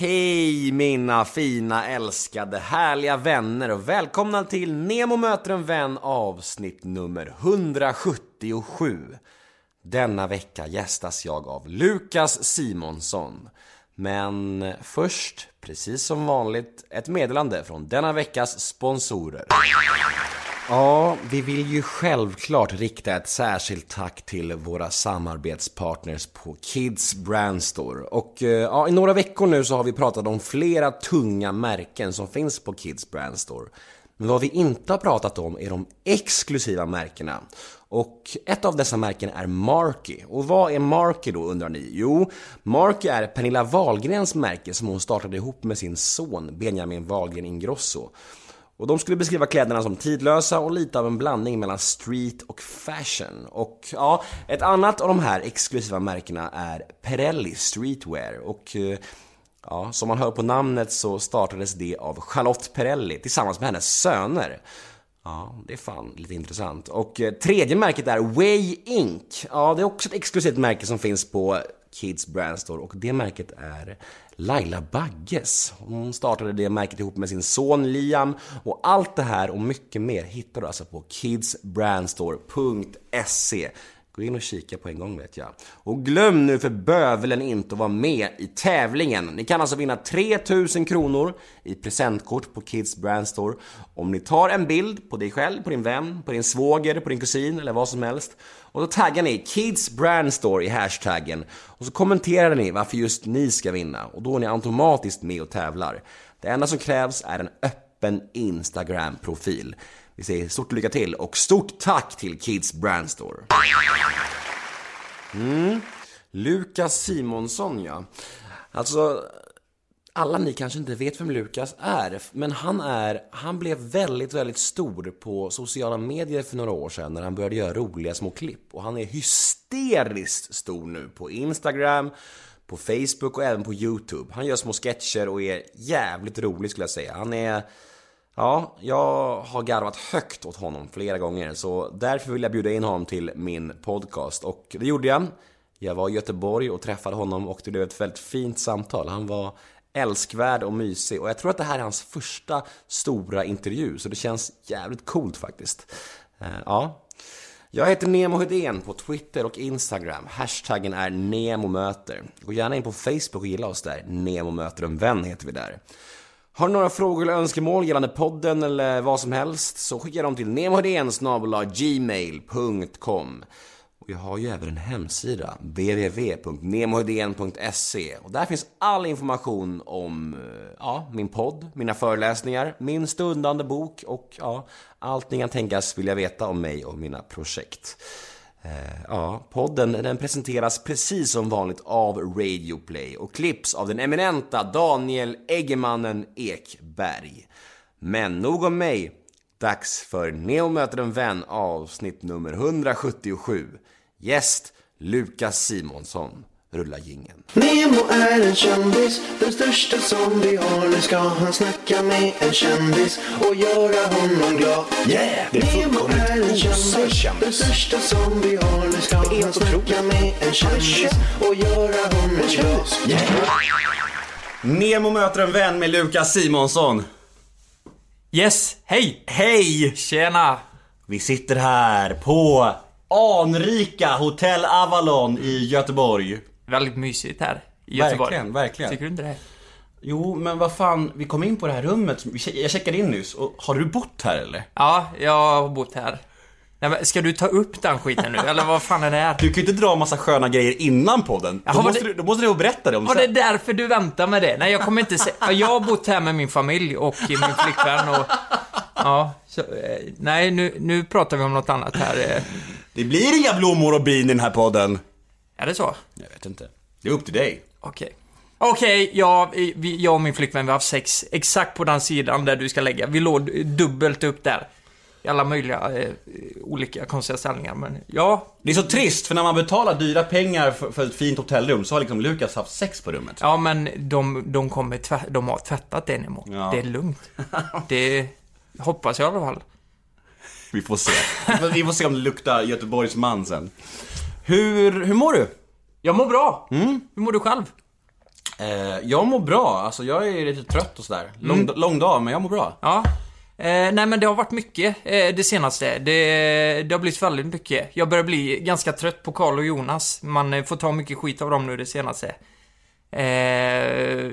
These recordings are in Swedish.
Hej mina fina, älskade, härliga vänner och välkomna till Nemo möter en vän avsnitt nummer 177. Denna vecka gästas jag av Lukas Simonsson. Men först, precis som vanligt, ett meddelande från denna veckas sponsorer. Ja, vi vill ju självklart rikta ett särskilt tack till våra samarbetspartners på Kids Brand Store. Och eh, ja, i några veckor nu så har vi pratat om flera tunga märken som finns på Kids Brand Store. Men vad vi inte har pratat om är de exklusiva märkena. Och ett av dessa märken är Marky. Och vad är Marky då undrar ni? Jo, Marky är Pernilla Wahlgrens märke som hon startade ihop med sin son Benjamin Wahlgren Ingrosso. Och de skulle beskriva kläderna som tidlösa och lite av en blandning mellan street och fashion. Och ja, ett annat av de här exklusiva märkena är Perelli Streetwear. Och eh, ja, som man hör på namnet så startades det av Charlotte Perelli tillsammans med hennes söner. Ja, det är fan lite intressant. Och eh, tredje märket är Way Inc. Ja, det är också ett exklusivt märke som finns på Kids Brand Store och det märket är Laila Bagges. Hon startade det märket ihop med sin son Liam och allt det här och mycket mer hittar du alltså på kidsbrandstore.se. Gå in och kika på en gång vet jag. Och glöm nu för bövelen inte att vara med i tävlingen. Ni kan alltså vinna 3000 kronor i presentkort på Kids Brand Store om ni tar en bild på dig själv, på din vän, på din svåger, på din kusin eller vad som helst. Och då taggar ni Kids Brand Store i hashtaggen och så kommenterar ni varför just ni ska vinna och då är ni automatiskt med och tävlar. Det enda som krävs är en öppen Instagram-profil. Vi säger stort lycka till och stort tack till Kids Brand Store. Mm. Lukas Simonsson ja. Alltså, alla ni kanske inte vet vem Lukas är, men han är, han blev väldigt, väldigt stor på sociala medier för några år sedan när han började göra roliga små klipp. Och han är hysteriskt stor nu på Instagram, på Facebook och även på YouTube. Han gör små sketcher och är jävligt rolig skulle jag säga. Han är Ja, jag har garvat högt åt honom flera gånger så därför vill jag bjuda in honom till min podcast och det gjorde jag. Jag var i Göteborg och träffade honom och det blev ett väldigt fint samtal. Han var älskvärd och mysig och jag tror att det här är hans första stora intervju så det känns jävligt coolt faktiskt. Eh, ja. Jag heter Nemo Hedén på Twitter och Instagram. Hashtaggen är NEMOMÖTER. Gå gärna in på Facebook och gilla oss där. Nemo möter en vän heter vi där. Har du några frågor eller önskemål gällande podden eller vad som helst så skicka dem till gmail.com och jag har ju även en hemsida, www.nemohedén.se och där finns all information om eh, ja, min podd, mina föreläsningar, min stundande bok och ja, allt ni kan tänkas vilja veta om mig och mina projekt. Eh, ja, podden den presenteras precis som vanligt av Radio Play och klipps av den eminenta Daniel Eggemannen Ekberg. Men nog om mig. Dags för Neo möter en vän avsnitt nummer 177. Gäst Lukas Simonsson. Rulla gingen. Nemo är en kändis, den största som vi har. Nu ska han snacka med en kändis och göra honom glad. Yeah! Det är Nemo är en osar kändis, den största som vi har. Nu ska han snacka med en kändis och göra honom glad. Yeah! Nemo möter en vän med Lukas Simonsson. Yes, hej! Hej! Tjena! Vi sitter här på anrika Hotell Avalon i Göteborg. Väldigt mysigt här i Göteborg. Verkligen, verkligen. Tycker du inte det? Jo, men vad fan, vi kom in på det här rummet. Jag checkade in nyss. Och har du bott här eller? Ja, jag har bott här. Nej, men ska du ta upp den skiten nu, eller vad fan är det här? Du kan ju inte dra massa sköna grejer innan podden. Jaha, då, måste det- du, då måste du berätta det om Var det därför du väntar med det? Nej, jag kommer inte se... Jag har bott här med min familj och min flickvän och... Ja, så, eh, nej, nu, nu pratar vi om något annat här. eh. Det blir inga blommor och bin i den här podden. Är det så? Jag vet inte. Det är upp till dig. Okej. Okej, ja, vi, jag och min flickvän vi har haft sex exakt på den sidan där du ska lägga. Vi låg dubbelt upp där. I alla möjliga eh, olika konstiga ställningar, men ja. Det är så trist, för när man betalar dyra pengar för, för ett fint hotellrum så har liksom Lukas haft sex på rummet. Ja, men de, de kommer tvä, de har tvättat det Nemo. Ja. Det är lugnt. Det hoppas jag i alla fall. Vi får se. Vi får- Vi får se om det luktar Göteborgs man sen. Hur, hur mår du? Jag mår bra. Hur mår du själv? Eh, jag mår bra, alltså jag är lite trött och sådär. Lång, Mm. lång dag, men jag mår bra. Ja. Eh, nej men det har varit mycket eh, det senaste. Det, det har blivit väldigt mycket. Jag börjar bli ganska trött på Karl och Jonas. Man eh, får ta mycket skit av dem nu det senaste. Eh,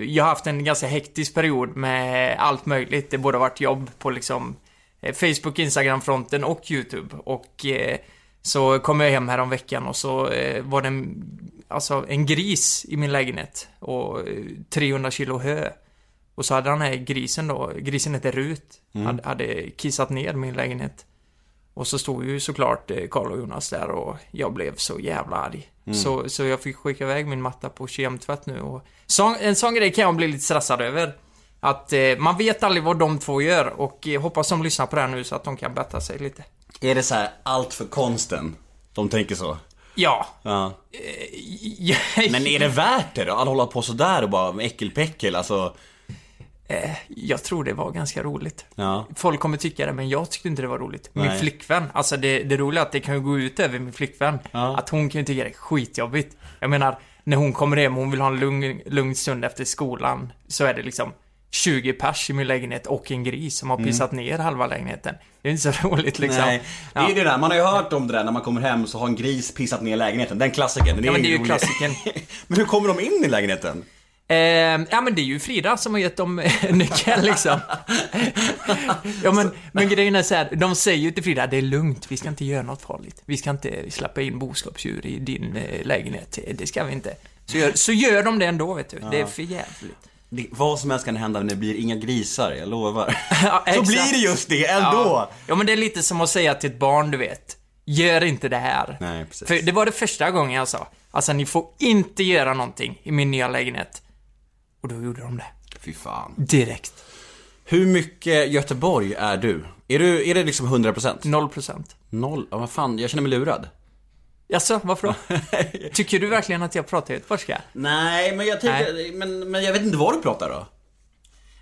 jag har haft en ganska hektisk period med allt möjligt. Det både har varit jobb på liksom eh, Facebook, Instagram-fronten och YouTube. Och eh, så kom jag hem här om veckan och så eh, var det en, alltså, en gris i min lägenhet. Och eh, 300 kilo hö. Och så hade den här grisen då, grisen hette Rut, hade, hade kissat ner min lägenhet. Och så stod ju såklart eh, Karl och Jonas där och jag blev så jävla arg. Så, så jag fick skicka iväg min matta på kemtvätt nu och... Så, en sån grej kan jag bli lite stressad över. Att eh, man vet aldrig vad de två gör och eh, hoppas de lyssnar på det här nu så att de kan bättra sig lite. Är det så här allt för konsten? De tänker så? Ja. Ja. ja Men är det värt det då? Att hålla på sådär och bara äckelpäckel, alltså... Jag tror det var ganska roligt. Ja. Folk kommer tycka det, men jag tyckte inte det var roligt. Min Nej. flickvän, alltså det, det roliga är att det kan ju gå ut över min flickvän. Ja. Att hon kan ju tycka det är skitjobbigt. Jag menar, när hon kommer hem och hon vill ha en lugn, lugn stund efter skolan, så är det liksom 20 pers i min lägenhet och en gris som har pissat ner halva lägenheten. Det är inte så roligt liksom. Mm. Nej, det är Ja. det där, man har ju hört om det där när man kommer hem så har en gris pissat ner lägenheten. Den klassikern. Ja, men det är ju roligt. klassikern. men hur kommer de in i lägenheten? Eh, ja men det är ju Frida som har gett dem nyckeln liksom. ja men, men grejen är så här, de säger ju till Frida, det är lugnt, vi ska inte göra något farligt. Vi ska inte släppa in boskapsdjur i din eh, lägenhet, det ska vi inte. Så gör, så gör de det ändå vet du, det är för jävligt. Det, vad som helst kan hända men det blir inga grisar, jag lovar. Ja, så blir det just det ändå! Ja. ja men det är lite som att säga till ett barn, du vet. Gör inte det här. Nej, precis. För det var det första gången jag sa. Alltså ni får inte göra någonting i min nya lägenhet. Och då gjorde de det. Fy fan. Direkt. Hur mycket Göteborg är du? Är, du, är det liksom 100%? Noll procent. Noll? Ja, vad fan, jag känner mig lurad. Jaså, varför då? Tycker du verkligen att jag pratar göteborgska? Nej, men jag tänker, men, men jag vet inte vad du pratar då.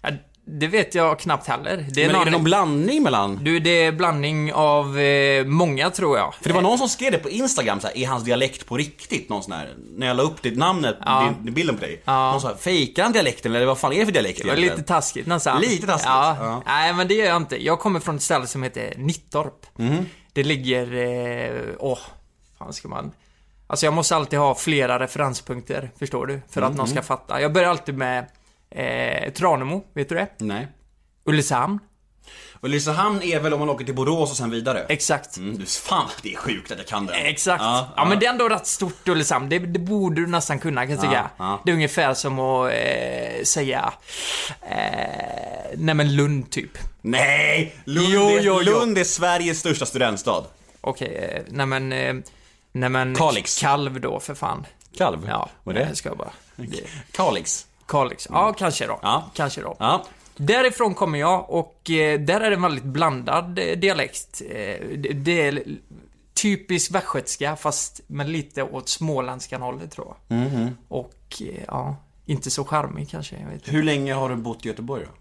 Ja, det vet jag knappt heller. Det är, Men är det någon... någon blandning mellan? Du, det är blandning av eh, många tror jag. För det var någon som skrev det på Instagram så här, är hans dialekt på riktigt? Någon sån här, när jag la upp ditt namnet, Ja. din, bilden på dig. Ja. Någon sa, fejkar han dialekten eller vad fan är det för dialekt Det var egentligen? lite taskigt nästan. Lite taskigt, Ja. ja. Nej, men det gör jag inte. Jag kommer från ett ställe som heter Nittorp. Mhm. Det ligger... eh, Åh, fan ska man... Alltså jag måste alltid ha flera referenspunkter, förstår du? För Mhm. att någon ska fatta. Jag börjar alltid med eh, Tranemo, vet du det? Nej. Ulricehamn. Ulricehamn är väl om man åker till Borås och sen vidare? Exakt. Mm, du, fan, det är sjukt att jag kan det. Exakt. Ja, Ja, men det är ändå rätt stort Ulricehamn. Det, det borde du nästan kunna kan jag tycka. ja. Det är ungefär som att eh, säga... Eh, nej men Lund typ. Nej! Lund, Jo, är, jo, jo. Lund är Sveriges största studentstad. Okej, eh, nej men... Nej men... Kalix. Kalv då för fan. Kalv? Ja, Vad är det? jag ska bara... det- Kalix. Kalix. Ja, kanske då. Ja. Kanske då. Ja. Därifrån kommer jag och eh, där är det en väldigt blandad eh, dialekt. Eh, det, det är typisk västgötska fast med lite åt småländska hållet tror jag. Mhm. Och eh, ja, inte så charmig kanske. Jag vet inte. Hur länge har du bott i Göteborg då?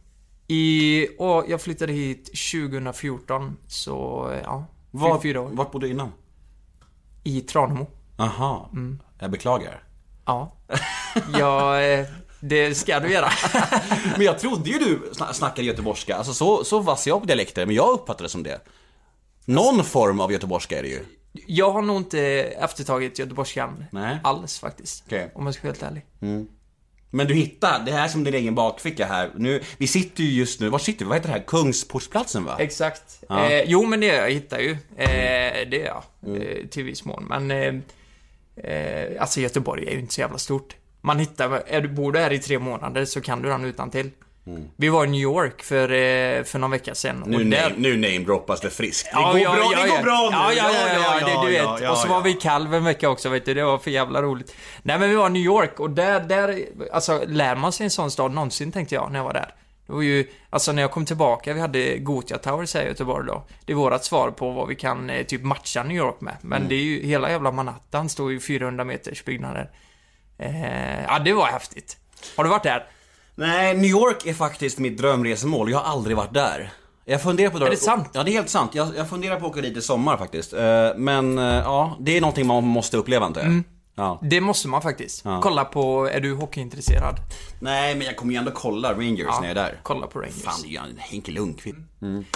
I, och jag flyttade hit 2014, så eh, ja, Var, fyra år. Vart bodde du innan? I Tranemo. Aha. Mm. Jag beklagar. Ja. Ja, eh, det ska du göra. Men jag trodde ju du sna- snackade göteborgska, alltså så, så vass jag på dialekter, men jag uppfattade det som det. Någon form av göteborgska är det ju. Jag har nog inte eftertagit göteborgskan Nej. alls faktiskt. Okej. Om jag ska vara helt ärlig. Men du hittar, det här är som din egen bakficka här. Nu, vi sitter ju just nu, var sitter vi? Vad heter det här? Kungsportsplatsen va? Exakt. Ja. Eh, jo, men det jag. Hittar ju. Eh, det är jag. Mm. Eh, till viss mån. Men, eh, eh, alltså Göteborg är ju inte så jävla stort. Man hittar, är du, bor du här i tre månader så kan du den utan till. Vi var i New York för, eh, för någon vecka sedan. Mm. Nu, där- name, nu namedroppas det friskt. Det Ja, går ja, bra, ja, det går bra nu! Ja, ja, ja, ja, det, du vet. och så var vi i Kalv en vecka också, vet du. Det var för jävla roligt. Nej, men vi var i New York och där, där, alltså lär man sig en sån stad någonsin, tänkte jag, när jag var där. Det var ju, alltså när jag kom tillbaka, vi hade Gothia Towers här i Göteborg då. Det är vårat svar på vad vi kan eh, typ matcha New York med. Men det är ju, hela jävla Manhattan står ju 400 meters byggnader. Eh, ja, det var häftigt. Har du varit där? Nej, New York är faktiskt mitt drömresemål. Jag har aldrig varit där. Jag funderar på Är det sant? Ja, det är helt sant. Jag, jag funderar på att åka dit i sommar faktiskt. Eh, Men eh, ja, det är någonting man måste uppleva inte Mm. Ja. Det måste man faktiskt. Ja. Kolla på, är du hockeyintresserad? Nej, men jag kommer ju ändå kolla Rangers när jag är där. Kolla på Rangers. Fan, det är ju en Henke Lundqvist.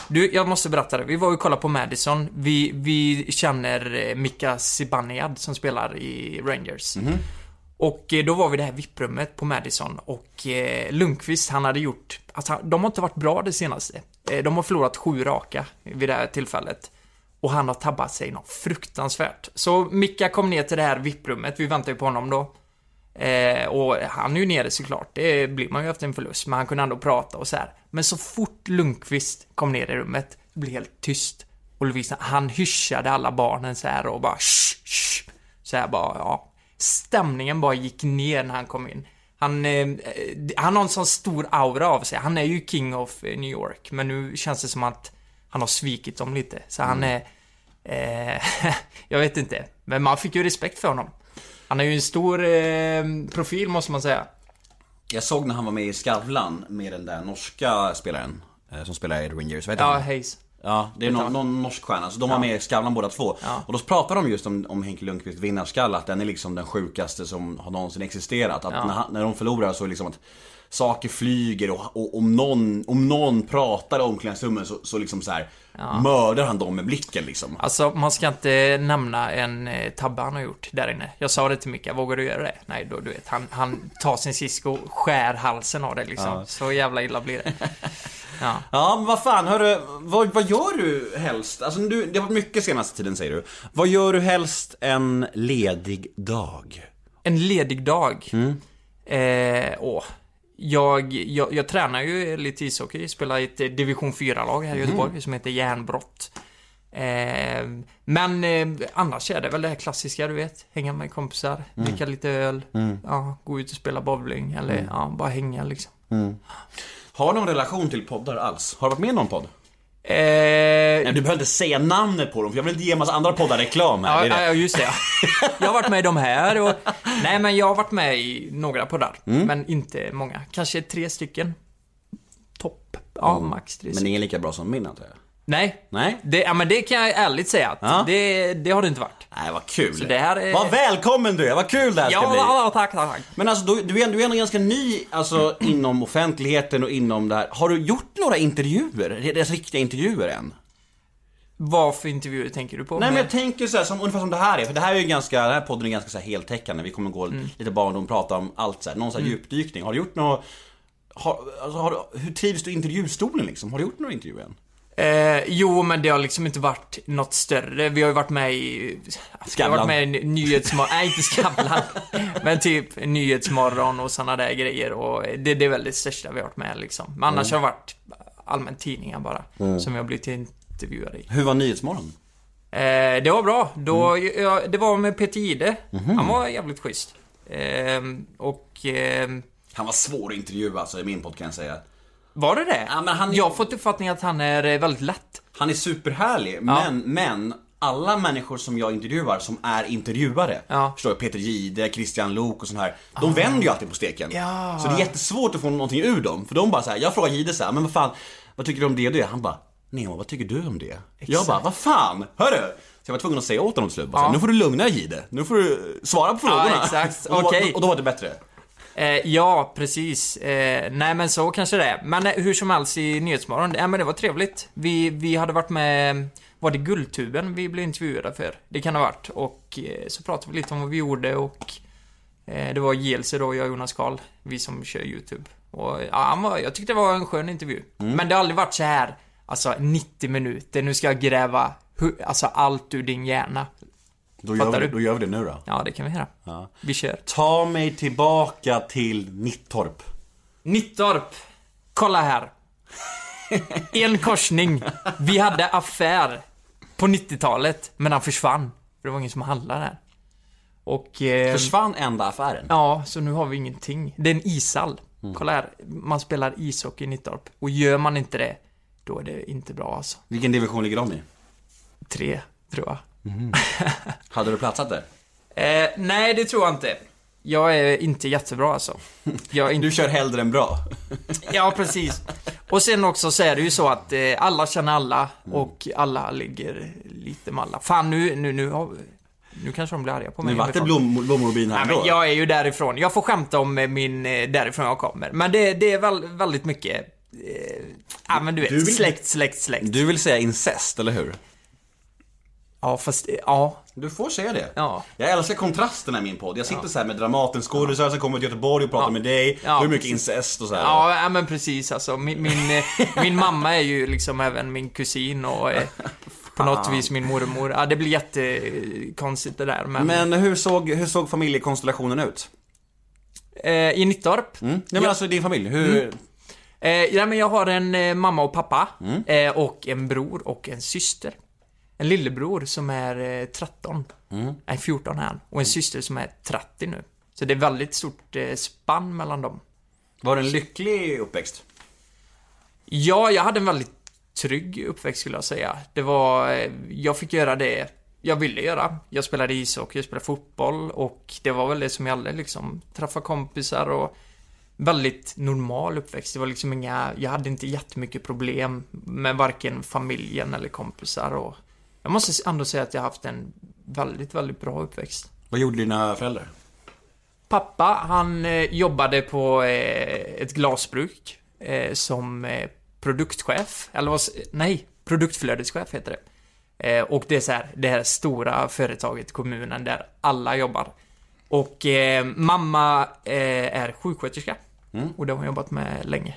Du, jag måste berätta det. Vi var ju och kollade på Madison. Vi, vi känner eh, Mika Zibanejad som spelar i Rangers. Och eh, då var vi i det här VIP-rummet på Madison och eh, Lundqvist, han hade gjort... Alltså, de har inte varit bra det senaste. Eh, de har förlorat sju raka vid det här tillfället. Och han har tabbat sig något fruktansvärt. Så Mika kom ner till det här VIP-rummet, vi väntar ju på honom då. Eh, och han är ju nere såklart, det blir man ju efter en förlust, men han kunde ändå prata och så här. Men så fort Lundqvist kom ner i rummet, det blev helt tyst. Och Lovisa, han hyschade alla barnen så här och bara shh, shh. Så här bara, ja. Stämningen bara gick ner när han kom in. Han, eh, han har en sån stor aura av sig. Han är ju king of eh, New York, men nu känns det som att han har svikit dem lite. Så han är... Eh, jag vet inte. Men man fick ju respekt för honom. Han är ju en stor eh, profil, måste man säga. Jag såg när han var med i Skavlan med den där norska spelaren eh, som spelar i Rangers, vet du? Ja, Hayes. Ja, det är någon, någon norsk stjärna, så de var med Skavlan båda två. Ja. Och då pratade de just om, om Henke Lundqvist vinnarskalle, att den är liksom den sjukaste som har någonsin existerat. Att när, han, när de förlorar så är det liksom att saker flyger och, och om, någon, om någon pratar i omklädningsrummet så, så liksom så här mördar han dem med blicken liksom. Alltså, man ska inte nämna en eh, tabbe han har gjort där inne. Jag sa det till Micke, vågar du göra det? Nej, då du vet, han, han tar sin cisco och skär halsen av det liksom. Så jävla illa blir det. Ja. Ja, men vad fan, hörru, vad, vad gör du helst? Alltså du, det har varit mycket senaste tiden säger du. Vad gör du helst en ledig dag? En ledig dag. Eh, åh. Jag, jag, jag tränar ju lite ishockey, spelar i ett eh, division 4-lag här i Göteborg som heter Järnbrott. Eh, men eh, annars är det väl det här klassiska, du vet. Hänga med kompisar, dricka lite öl, ja, gå ut och spela bowling eller ja, bara hänga liksom. Har du någon relation till poddar alls? Har du varit med i någon podd? Eh, Nej, du behöver inte säga namnet på dem, för jag vill inte ge en massa andra poddar reklam här. Ja, det det. ja, just det. ja. Jag har varit med i de här och... Nej, men jag har varit med i några poddar. Mm. Men inte många. Kanske tre stycken. Topp. Ja, max tre Men stycken. ingen lika bra som min antar jag. Nej. Nej? Det, ja, men det kan jag ärligt säga att Ja. det, det har det inte varit. Nej, vad kul. Så det här är- Vad välkommen du är, vad kul det här ska Ja, bli. ja, tack, tack, tack. Men alltså, du, du, är, du är ändå ganska ny alltså, inom offentligheten och inom det här. Har du gjort några intervjuer? Deras riktiga intervjuer än? Vad för intervjuer tänker du på? Nej men jag tänker så här, som, ungefär som det här är, för det här är ju ganska, den här podden är ganska så här heltäckande. Vi kommer gå Mm. lite barndom och prata om allt så här, någon så här djupdykning. Har du gjort något, har, alltså, har du, hur trivs du i intervjustolen liksom? Har du gjort några intervjuer än? Eh, jo, men det har liksom inte varit något större. Vi har ju varit med i... Vi har Skavlan. varit med i Nyhetsmorgon. Nej, inte Skavlan. men typ Nyhetsmorgon och såna där grejer. Och det, det är väl det största vi har varit med liksom. Men annars har det varit allmänt tidningar bara. Som vi har blivit intervjuade i. Hur var Nyhetsmorgon? Eh, det var bra. Då, ja, det var med Peter Jihde. Han var jävligt schysst. Eh, och... ehm, Han var svår att intervjua alltså i min podd kan jag säga. Var det det? Ja, men han- Jag har fått uppfattningen att han är eh, väldigt lätt. Han är superhärlig, men, men alla människor som jag intervjuar som är intervjuare, Ja. Ah. förstår du, Peter Jihde, Christian Lok och sånt här, de vänder ju alltid på steken. Ja. Så det är jättesvårt att få någonting ur dem, för de bara så här, jag frågar Jihde så här, men vad fan, vad tycker du om det och det? Han bara, Nemo, vad tycker du om det? Jag bara, vad fan, hörru! Så jag var tvungen att säga åt honom till slut, bara, Ja. nu får du lugna dig Jihde, nu får du svara på frågorna. exakt. och, då, och då var det bättre. Eh, ja, precis. Eh, nej, men så kanske det är. Men eh, hur som helst i Nyhetsmorgon, ja, men det var trevligt. Vi, vi hade varit med, var det Guldtuben vi blev intervjuade för? Det kan ha varit. Och eh, så pratade vi lite om vad vi gjorde och eh, det var JLC då, jag och Jonas Karl, vi som kör YouTube. Och ja, han var, jag tyckte det var en skön intervju. Men det har aldrig varit så här, alltså 90 minuter, nu ska jag gräva alltså allt ur din hjärna. Då gör, vi, du? då gör vi det nu då. Ja, det kan vi göra. Ja. Vi kör. Ta mig tillbaka till Nittorp. Nittorp. Kolla här. En korsning. Vi hade affär på 90-talet, men den försvann. För det var ingen som handlade där. Och... Eh, Försvann enda affären? ja, så nu har vi ingenting. Det är en ishall. Kolla här. Man spelar ishockey i Nittorp. Och gör man inte det, då är det inte bra alltså. Vilken division ligger de i? Tre, tror jag. Hade du platsat där? Eh, nej, det tror jag inte. Jag är inte jättebra alltså. Inte Du kör hellre än bra. Ja, precis. Och sen också så är det ju så att eh, alla känner alla och alla ligger lite med alla. Fan, nu, nu, nu har, nu kanske de blir arga på mig. Nu vart det blom, blommor här Nej, jag är ju därifrån. Jag får skämta om eh, min, eh, därifrån jag kommer. Men det, det är väl, väldigt mycket... Eh, ja men du vet, Du vill- släkt, släkt, släkt. Du vill säga incest, eller hur? Ja, fast, ja. Du får säga det. Ja. Jag älskar kontrasterna i min podd. Jag sitter så här med Dramaten skådisar som kommer till Göteborg och pratar Ja. med dig. Ja, Hur mycket precis. incest och så här. Ja, ja, men precis alltså. Min, min, eh, min mamma är ju liksom även min kusin och eh, på något vis min mormor. Ja, det blir jättekonstigt det där, men... Men hur såg, hur såg familjekonstellationen ut? eh, I Nittorp? Mm? Nej men Ja. alltså din familj, hur... Eh, ja, men jag har en eh, mamma och pappa. Mm. Eh, och en bror och en syster. En lillebror som är eh, 13. Mm. Nej, 14 är han. Och en syster som är 30 nu. Så det är väldigt stort eh, spann mellan dem. Var det en lycklig uppväxt? Ja, jag hade en väldigt trygg uppväxt skulle jag säga. Det var, eh, jag fick göra det jag ville göra. Jag spelade ishockey, jag spelade fotboll och det var väl det som gällde liksom. Träffa kompisar och väldigt normal uppväxt. Det var liksom inga, jag hade inte jättemycket problem med varken familjen eller kompisar och jag måste ändå säga att jag har haft en väldigt, väldigt bra uppväxt. Vad gjorde dina föräldrar? Pappa, han eh, jobbade på eh, ett glasbruk eh, som eh, produktchef, eller vad, nej, produktflödeschef heter det. Eh, och det är så här, det här stora företaget kommunen där alla jobbar. Och eh, mamma är sjuksköterska. Och det har hon jobbat med länge.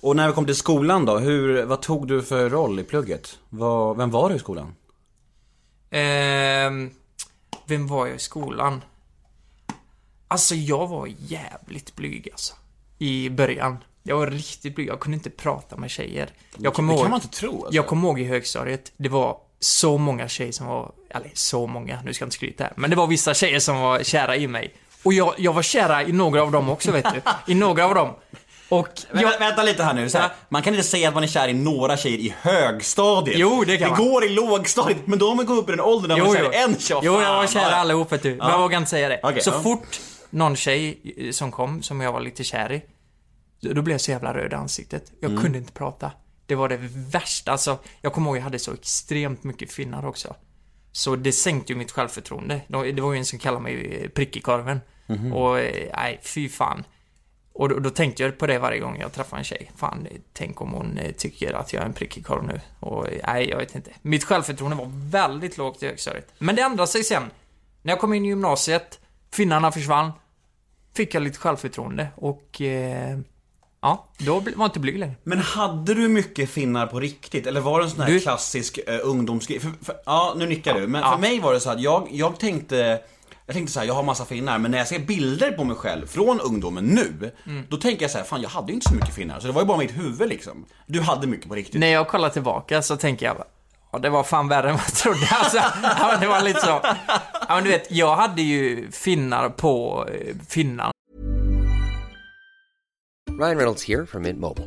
Och när vi kom till skolan då, hur, vad tog du för roll i plugget? Vad, vem var du i skolan? Ehm, vem var jag i skolan? Alltså, jag var jävligt blyg alltså. I början. Jag var riktigt blyg. Jag kunde inte prata med tjejer. Jag kommer det ihåg... kan man inte tro alltså. Jag kommer ihåg i högstadiet, det var så många tjejer som var, eller så många, nu ska jag inte skryta här, men det var vissa tjejer som var kära i mig. Och jag, jag var kära i några av dem också, vet du. I några av dem. Och jag, Vänta, vänta lite här nu, så här, Ja. man kan inte säga att man är kär i några tjejer i högstadiet. Jo, det kan Det man. går i lågstadiet, men då har man gått upp i den åldern när man är kär i en tjej. Jo, jag var kär i vad- allihop vet du. Men jag vågar inte säga det. Okej, så ja. fort någon tjej eh, som kom, som jag var lite kär i, då blev jag så jävla röd i ansiktet. Jag Mm. kunde inte prata. Det var det värsta. Alltså, jag kommer ihåg jag hade så extremt mycket finnar också. Så det sänkte ju mitt självförtroende. Det var ju en som kallade mig eh, prick i korven. Mhm. Och, eh, nej, fy fan. Och då, då tänkte jag på det varje gång jag träffade en tjej. Fan, eh, tänk om hon eh, tycker att jag är en prick i korv nu. Och eh, nej, jag vet inte. Mitt självförtroende var väldigt lågt i högstadiet. Men det ändrade sig sen. När jag kom in i gymnasiet, finnarna försvann, fick jag lite självförtroende och... Eh, ja, då var jag inte blyg längre. Men hade du mycket finnar på riktigt? Eller var det en sån här Du- klassisk uh, ungdomsgrej? För, för, ja, nu nickar du. Men Ja. för mig var det så att jag, jag tänkte jag tänkte så här, jag har massa finnar, men när jag ser bilder på mig själv från ungdomen nu, Mm. då tänker jag så här, fan jag hade ju inte så mycket finnar, så det var ju bara mitt huvud liksom. Du hade mycket på riktigt. När jag kollar tillbaka så tänker jag Ja, det var fan värre än vad jag trodde alltså. Ja, det var lite så. Ja, men du vet, jag hade ju finnar på eh, finnar. Ryan Reynolds here from Mint Mobile.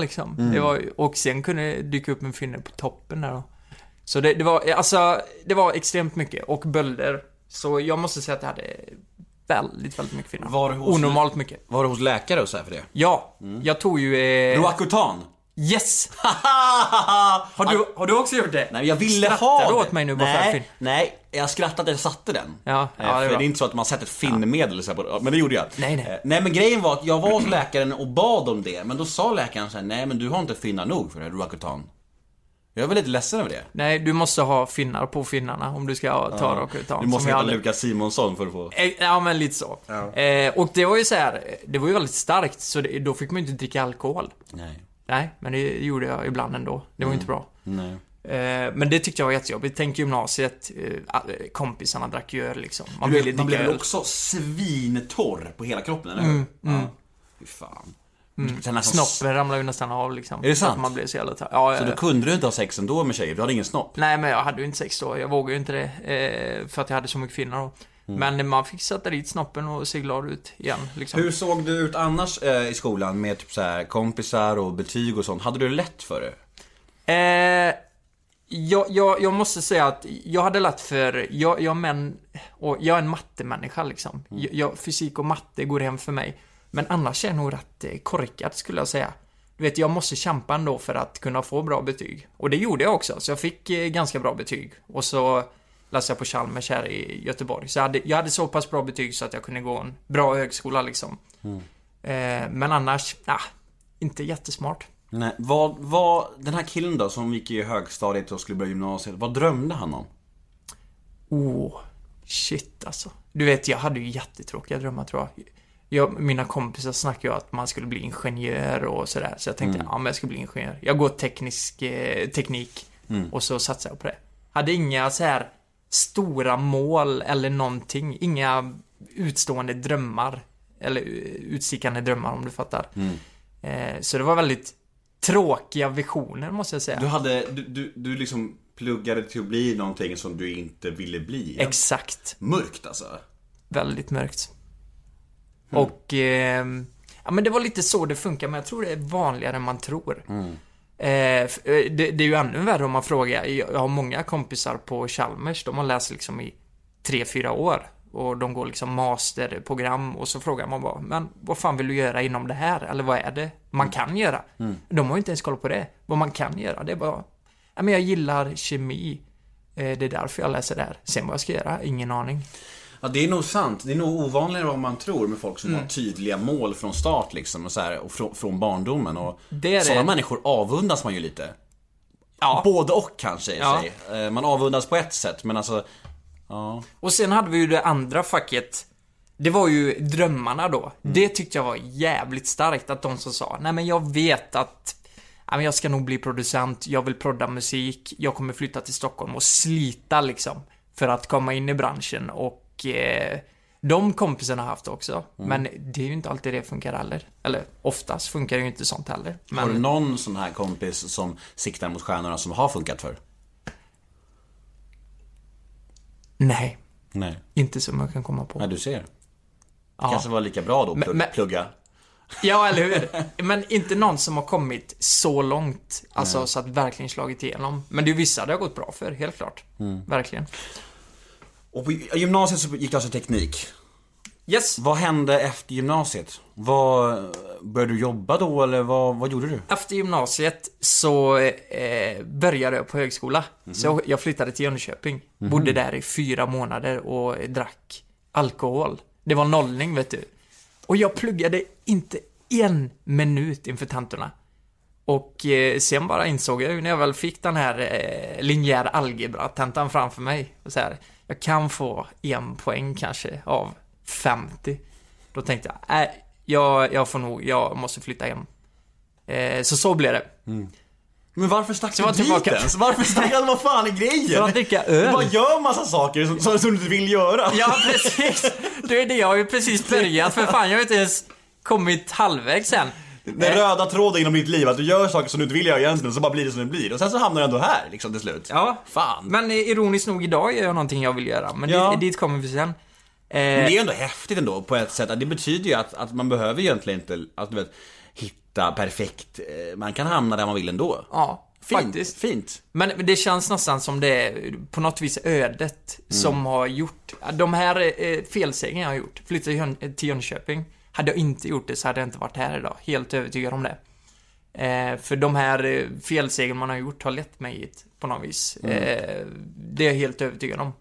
liksom. Det var, och sen kunde det dyka upp en finne på toppen där då. Så det, det var, alltså, det var extremt mycket. Och bölder. Så jag måste säga att jag hade väldigt, väldigt mycket finnar. Var det hos- Onormalt mycket. Var du hos läkare och så här för det? Ja, jag tog ju... Eh, Roacutan? Yes! Har du, har du också gjort det? Nej, jag ville Skrattar ha du det. åt mig nu bara för nej, fin- nej, jag skrattade att jag satte den. Ja, ja, Eh, det är för det är inte så att man sätter ett finnmedel så här på men det gjorde jag. Nej, nej. Eh, Nej men grejen var att jag var hos läkaren och bad om det, men då sa läkaren så här: nej men du har inte finnar nog för det, Roacutan. Jag är väl lite ledsen över det. Nej, du måste ha finnar på finnarna om du ska ta ja, utan. Du måste heta aldrig- Lukas Simonsson för att få... Eh, Ja, men lite så. Eh, och det var ju så här, det var ju väldigt starkt, så det, då fick man ju inte dricka alkohol. Nej. Nej, men det gjorde jag ibland ändå. Det var ju inte bra. Nej. Eh, men det tyckte jag var jättejobbigt. Tänk gymnasiet, eh, kompisarna drack ju öl liksom. Man vet, man blev också svintorr på hela kroppen, eller hur? Ja. Fy fan. Sen nästan- Snoppen ramlar ju nästan av liksom. Är det sant? Att Man blir så jävla. Ja, Så då kunde du inte ha sex ändå med tjejer? Du hade ingen snopp? Nej, men jag hade ju inte sex då. Jag vågade ju inte det. Eh, för att jag hade så mycket finnar då. Mm. Men man fick sätta dit snoppen och se glad ut igen. Liksom. Hur såg du ut annars eh, i skolan med typ så här kompisar och betyg och sånt? Hade du lätt för det? Eh, jag, jag, jag måste säga att jag hade lätt för, jag, jag, men, och jag är en mattemänniska liksom. Jag, jag, fysik och matte går hem för mig. Men annars är jag nog rätt eh, korkad skulle jag säga. Du vet, jag måste kämpa ändå för att kunna få bra betyg. Och det gjorde jag också, så jag fick eh, ganska bra betyg. Och så läste jag på Chalmers här i Göteborg. Så jag hade, jag hade så pass bra betyg så att jag kunde gå en bra högskola liksom. Eh, men annars, nah, inte jättesmart. Nej, vad, vad, den här killen då som gick i högstadiet och skulle börja gymnasiet, vad drömde han om? Oh, shit alltså. Du vet, jag hade ju jättetråkiga drömmar tror jag. jag mina kompisar snackade ju att man skulle bli ingenjör och sådär. Så jag tänkte, ja men jag ska bli ingenjör. Jag går teknisk, eh, teknik och så satsar jag på det. Hade inga så här stora mål eller någonting. Inga utstående drömmar. Eller eh, utstickande drömmar om du fattar. Eh, så det var väldigt tråkiga visioner måste jag säga. Du hade, du, du, du liksom pluggade till att bli någonting som du inte ville bli. Exakt. Mörkt alltså. väldigt mörkt. Och, ehm, ja men det var lite så det funkar, men jag tror det är vanligare än man tror. Eh, f- eh, det, det är ju ännu värre om man frågar, jag har många kompisar på Chalmers, de har läst liksom i tre fyra år. Och de går liksom masterprogram och så frågar man bara, men vad fan vill du göra inom det här? Eller vad är det man kan göra? De har ju inte ens koll på det. Vad man kan göra, det är bara, ja men jag gillar kemi. Eh, Det är därför jag läser det här. Sen vad jag ska göra, ingen aning. Ja, det är nog sant. Det är nog ovanligare än vad man tror med folk som har tydliga mål från start liksom och, så här, och från, från barndomen. Och Det är det. sådana människor avundas man ju lite. Ja. Både och kanske i Ja. sig. Eh, Man avundas på ett sätt, men alltså... Ja. Och sen hade vi ju det andra facket. Det var ju drömmarna då. Det tyckte jag var jävligt starkt att de som sa, nej men jag vet att men jag ska nog bli producent, jag vill prodda musik, jag kommer flytta till Stockholm och slita liksom. För att komma in i branschen och eh, de kompisarna har haft också. Men det är ju inte alltid det funkar heller. Eller oftast funkar det ju inte sånt heller. Har du Men någon sån här kompis som siktar mot stjärnorna som har funkat för? nej, Nej. inte som jag kan komma på. Nej, du ser. Det Ja. kanske var lika bra då att Men- plugga. men- plugga. Ja, eller hur? Men inte någon som har kommit så långt, alltså så att verkligen slagit igenom. Men det är vissa det har gått bra för, helt klart. Verkligen. Och på gymnasiet så gick du alltså teknik. Yes! Vad hände efter gymnasiet? Vad, började du jobba då eller vad, vad gjorde du? Efter gymnasiet så eh, började jag på högskola. Så jag, jag flyttade till Jönköping. Bodde där i fyra månader och drack alkohol. Det var nollning, vet du. Och jag pluggade inte en minut inför tentorna. Och eh, sen bara insåg jag ju när jag väl fick den här eh, linjär algebra-tentan framför mig. Och så här, jag kan få en poäng kanske av 50. Då tänkte jag, nej, jag, jag får nog, jag måste flytta hem. Eh, så så blev det. Men varför stack du dit ens? Varför stack du? Vad fan är grejen? För att dricka öl. Du bara gör massa saker som, som, som du inte vill göra. Ja, precis. Du är det, jag har ju precis börjat för fan, jag har inte ens kommit halvvägs än. Den röda tråden inom ditt liv, att du gör saker som du inte vill göra egentligen, så bara blir det som det blir. Och sen så hamnar du ändå här, liksom till slut. Ja, Fan. men eh, ironiskt nog idag gör jag någonting jag vill göra. Men Ja. dit, dit kommer vi sen. Eh, Men det är ändå häftigt ändå på ett sätt. att Det betyder ju att, att man behöver egentligen inte, att du vet, hitta perfekt. eh, Man kan hamna där man vill ändå. ja, Fint. faktiskt. Fint. Men det känns nästan som det är på något vis ödet som har gjort, de här eh, felstegen jag har gjort, flytta till Jön- till Jönköping. Hade jag inte gjort det så hade jag inte varit här idag, helt övertygad om det. Eh, för de här eh, felstegen man har gjort har lett mig hit på något vis. Eh, det är jag helt övertygad om.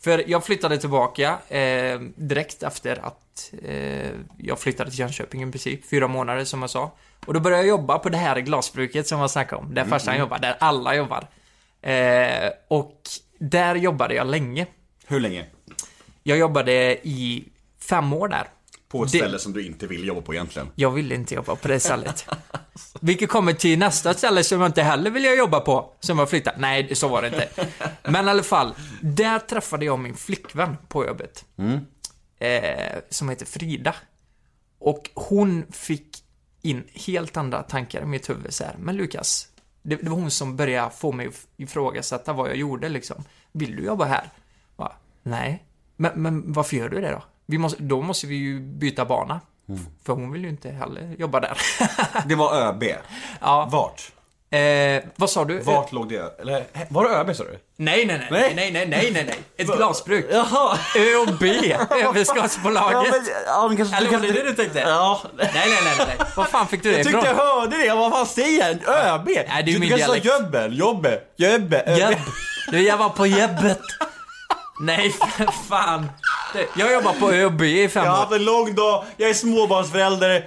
För jag flyttade tillbaka eh, direkt efter att eh, jag flyttade till Jönköping i princip, fyra månader som jag sa. Och då började jag jobba på det här glasbruket som jag snackade om, där farsan jobbar, där alla jobbar. Eh, och där jobbade jag länge. Hur länge? Jag jobbade i fem år där. På ett Det- ställe som du inte vill jobba på egentligen. Jag ville inte jobba på det stället. Vilket kommer till nästa ställe som jag inte heller vill jobba på, som jag flyttat. Nej, så var det inte. Men i alla fall, där träffade jag min flickvän på jobbet. Eh, som heter Frida. Och hon fick in helt andra tankar i mitt huvud så här. Men Lukas, det, det var hon som började få mig att ifrågasätta vad jag gjorde liksom. Vill du jobba här? Va? Nej. Men, men varför gör du det då? vi måste, då måste vi ju byta bana. Mm. För hon vill ju inte heller jobba där. det var ÖB. Ja. Vart? Eh, vad sa du? Vart låg det? Eller, var det ÖB sa du? Nej, nej, nej, nej, nej, nej, nej, nej. Ett glasbruk. Jaha. Ö och B, överskottsbolaget. Ja, men, ja, kanske, Eller var det det du tänkte? Ja. Nej, nej, nej, nej. Vad fan fick du det ifrån? Jag tyckte jag hörde det. Vad fan säger han? ÖB? Nej, det är ju min. Du kanske sa jobbel, jobbe, jobbe, ÖB. Jebb. Du, jag var på jobbet. Nej, för fan. Jag jobbar på ÖB i fem Jag har år. haft en lång dag, jag är småbarnsförälder.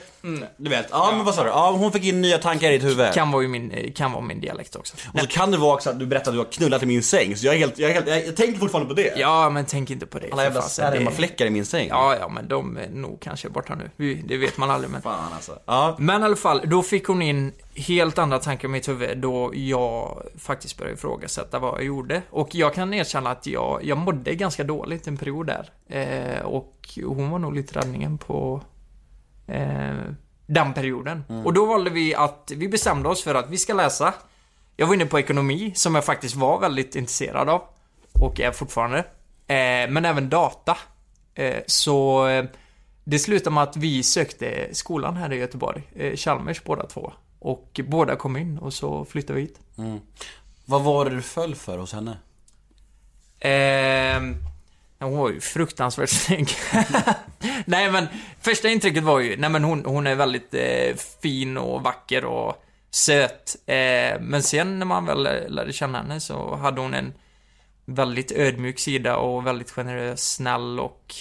Du vet, ja men vad sa du? Ja, hon fick in nya tankar i ditt huvud. Kan vara, ju min, eh, kan vara min dialekt också. Och så kan det vara också att du berättar att du har knullat i min säng, så jag är helt, jag, är helt, jag, jag tänker fortfarande på det. Ja, men tänk inte på det. Alla jävla spermafläckar i min säng. Ja, ja, men de är nog kanske borta nu. Det vet man aldrig. Men... Fan alltså. Ja. Men i alla fall, då fick hon in helt andra tankar i mitt huvud då jag faktiskt började ifrågasätta vad jag gjorde. Och jag kan erkänna att jag, jag mådde ganska dåligt en period där. Eh, och hon var nog lite räddningen på eh, den perioden. Och då valde vi att, vi bestämde oss för att vi ska läsa. Jag var inne på ekonomi, som jag faktiskt var väldigt intresserad av. Och är fortfarande. Eh, men även data. Eh, så eh, det slutade med att vi sökte skolan här i Göteborg. Eh, Chalmers båda två. Och båda kom in och så flyttade vi hit. Vad var det du föll för hos henne? Ehm, hon var ju fruktansvärt snygg. nej men, första intrycket var ju, nej men hon, hon är väldigt eh, fin och vacker och söt. Eh, men sen när man väl eh, lärde känna henne så hade hon en väldigt ödmjuk sida och väldigt generös, snäll och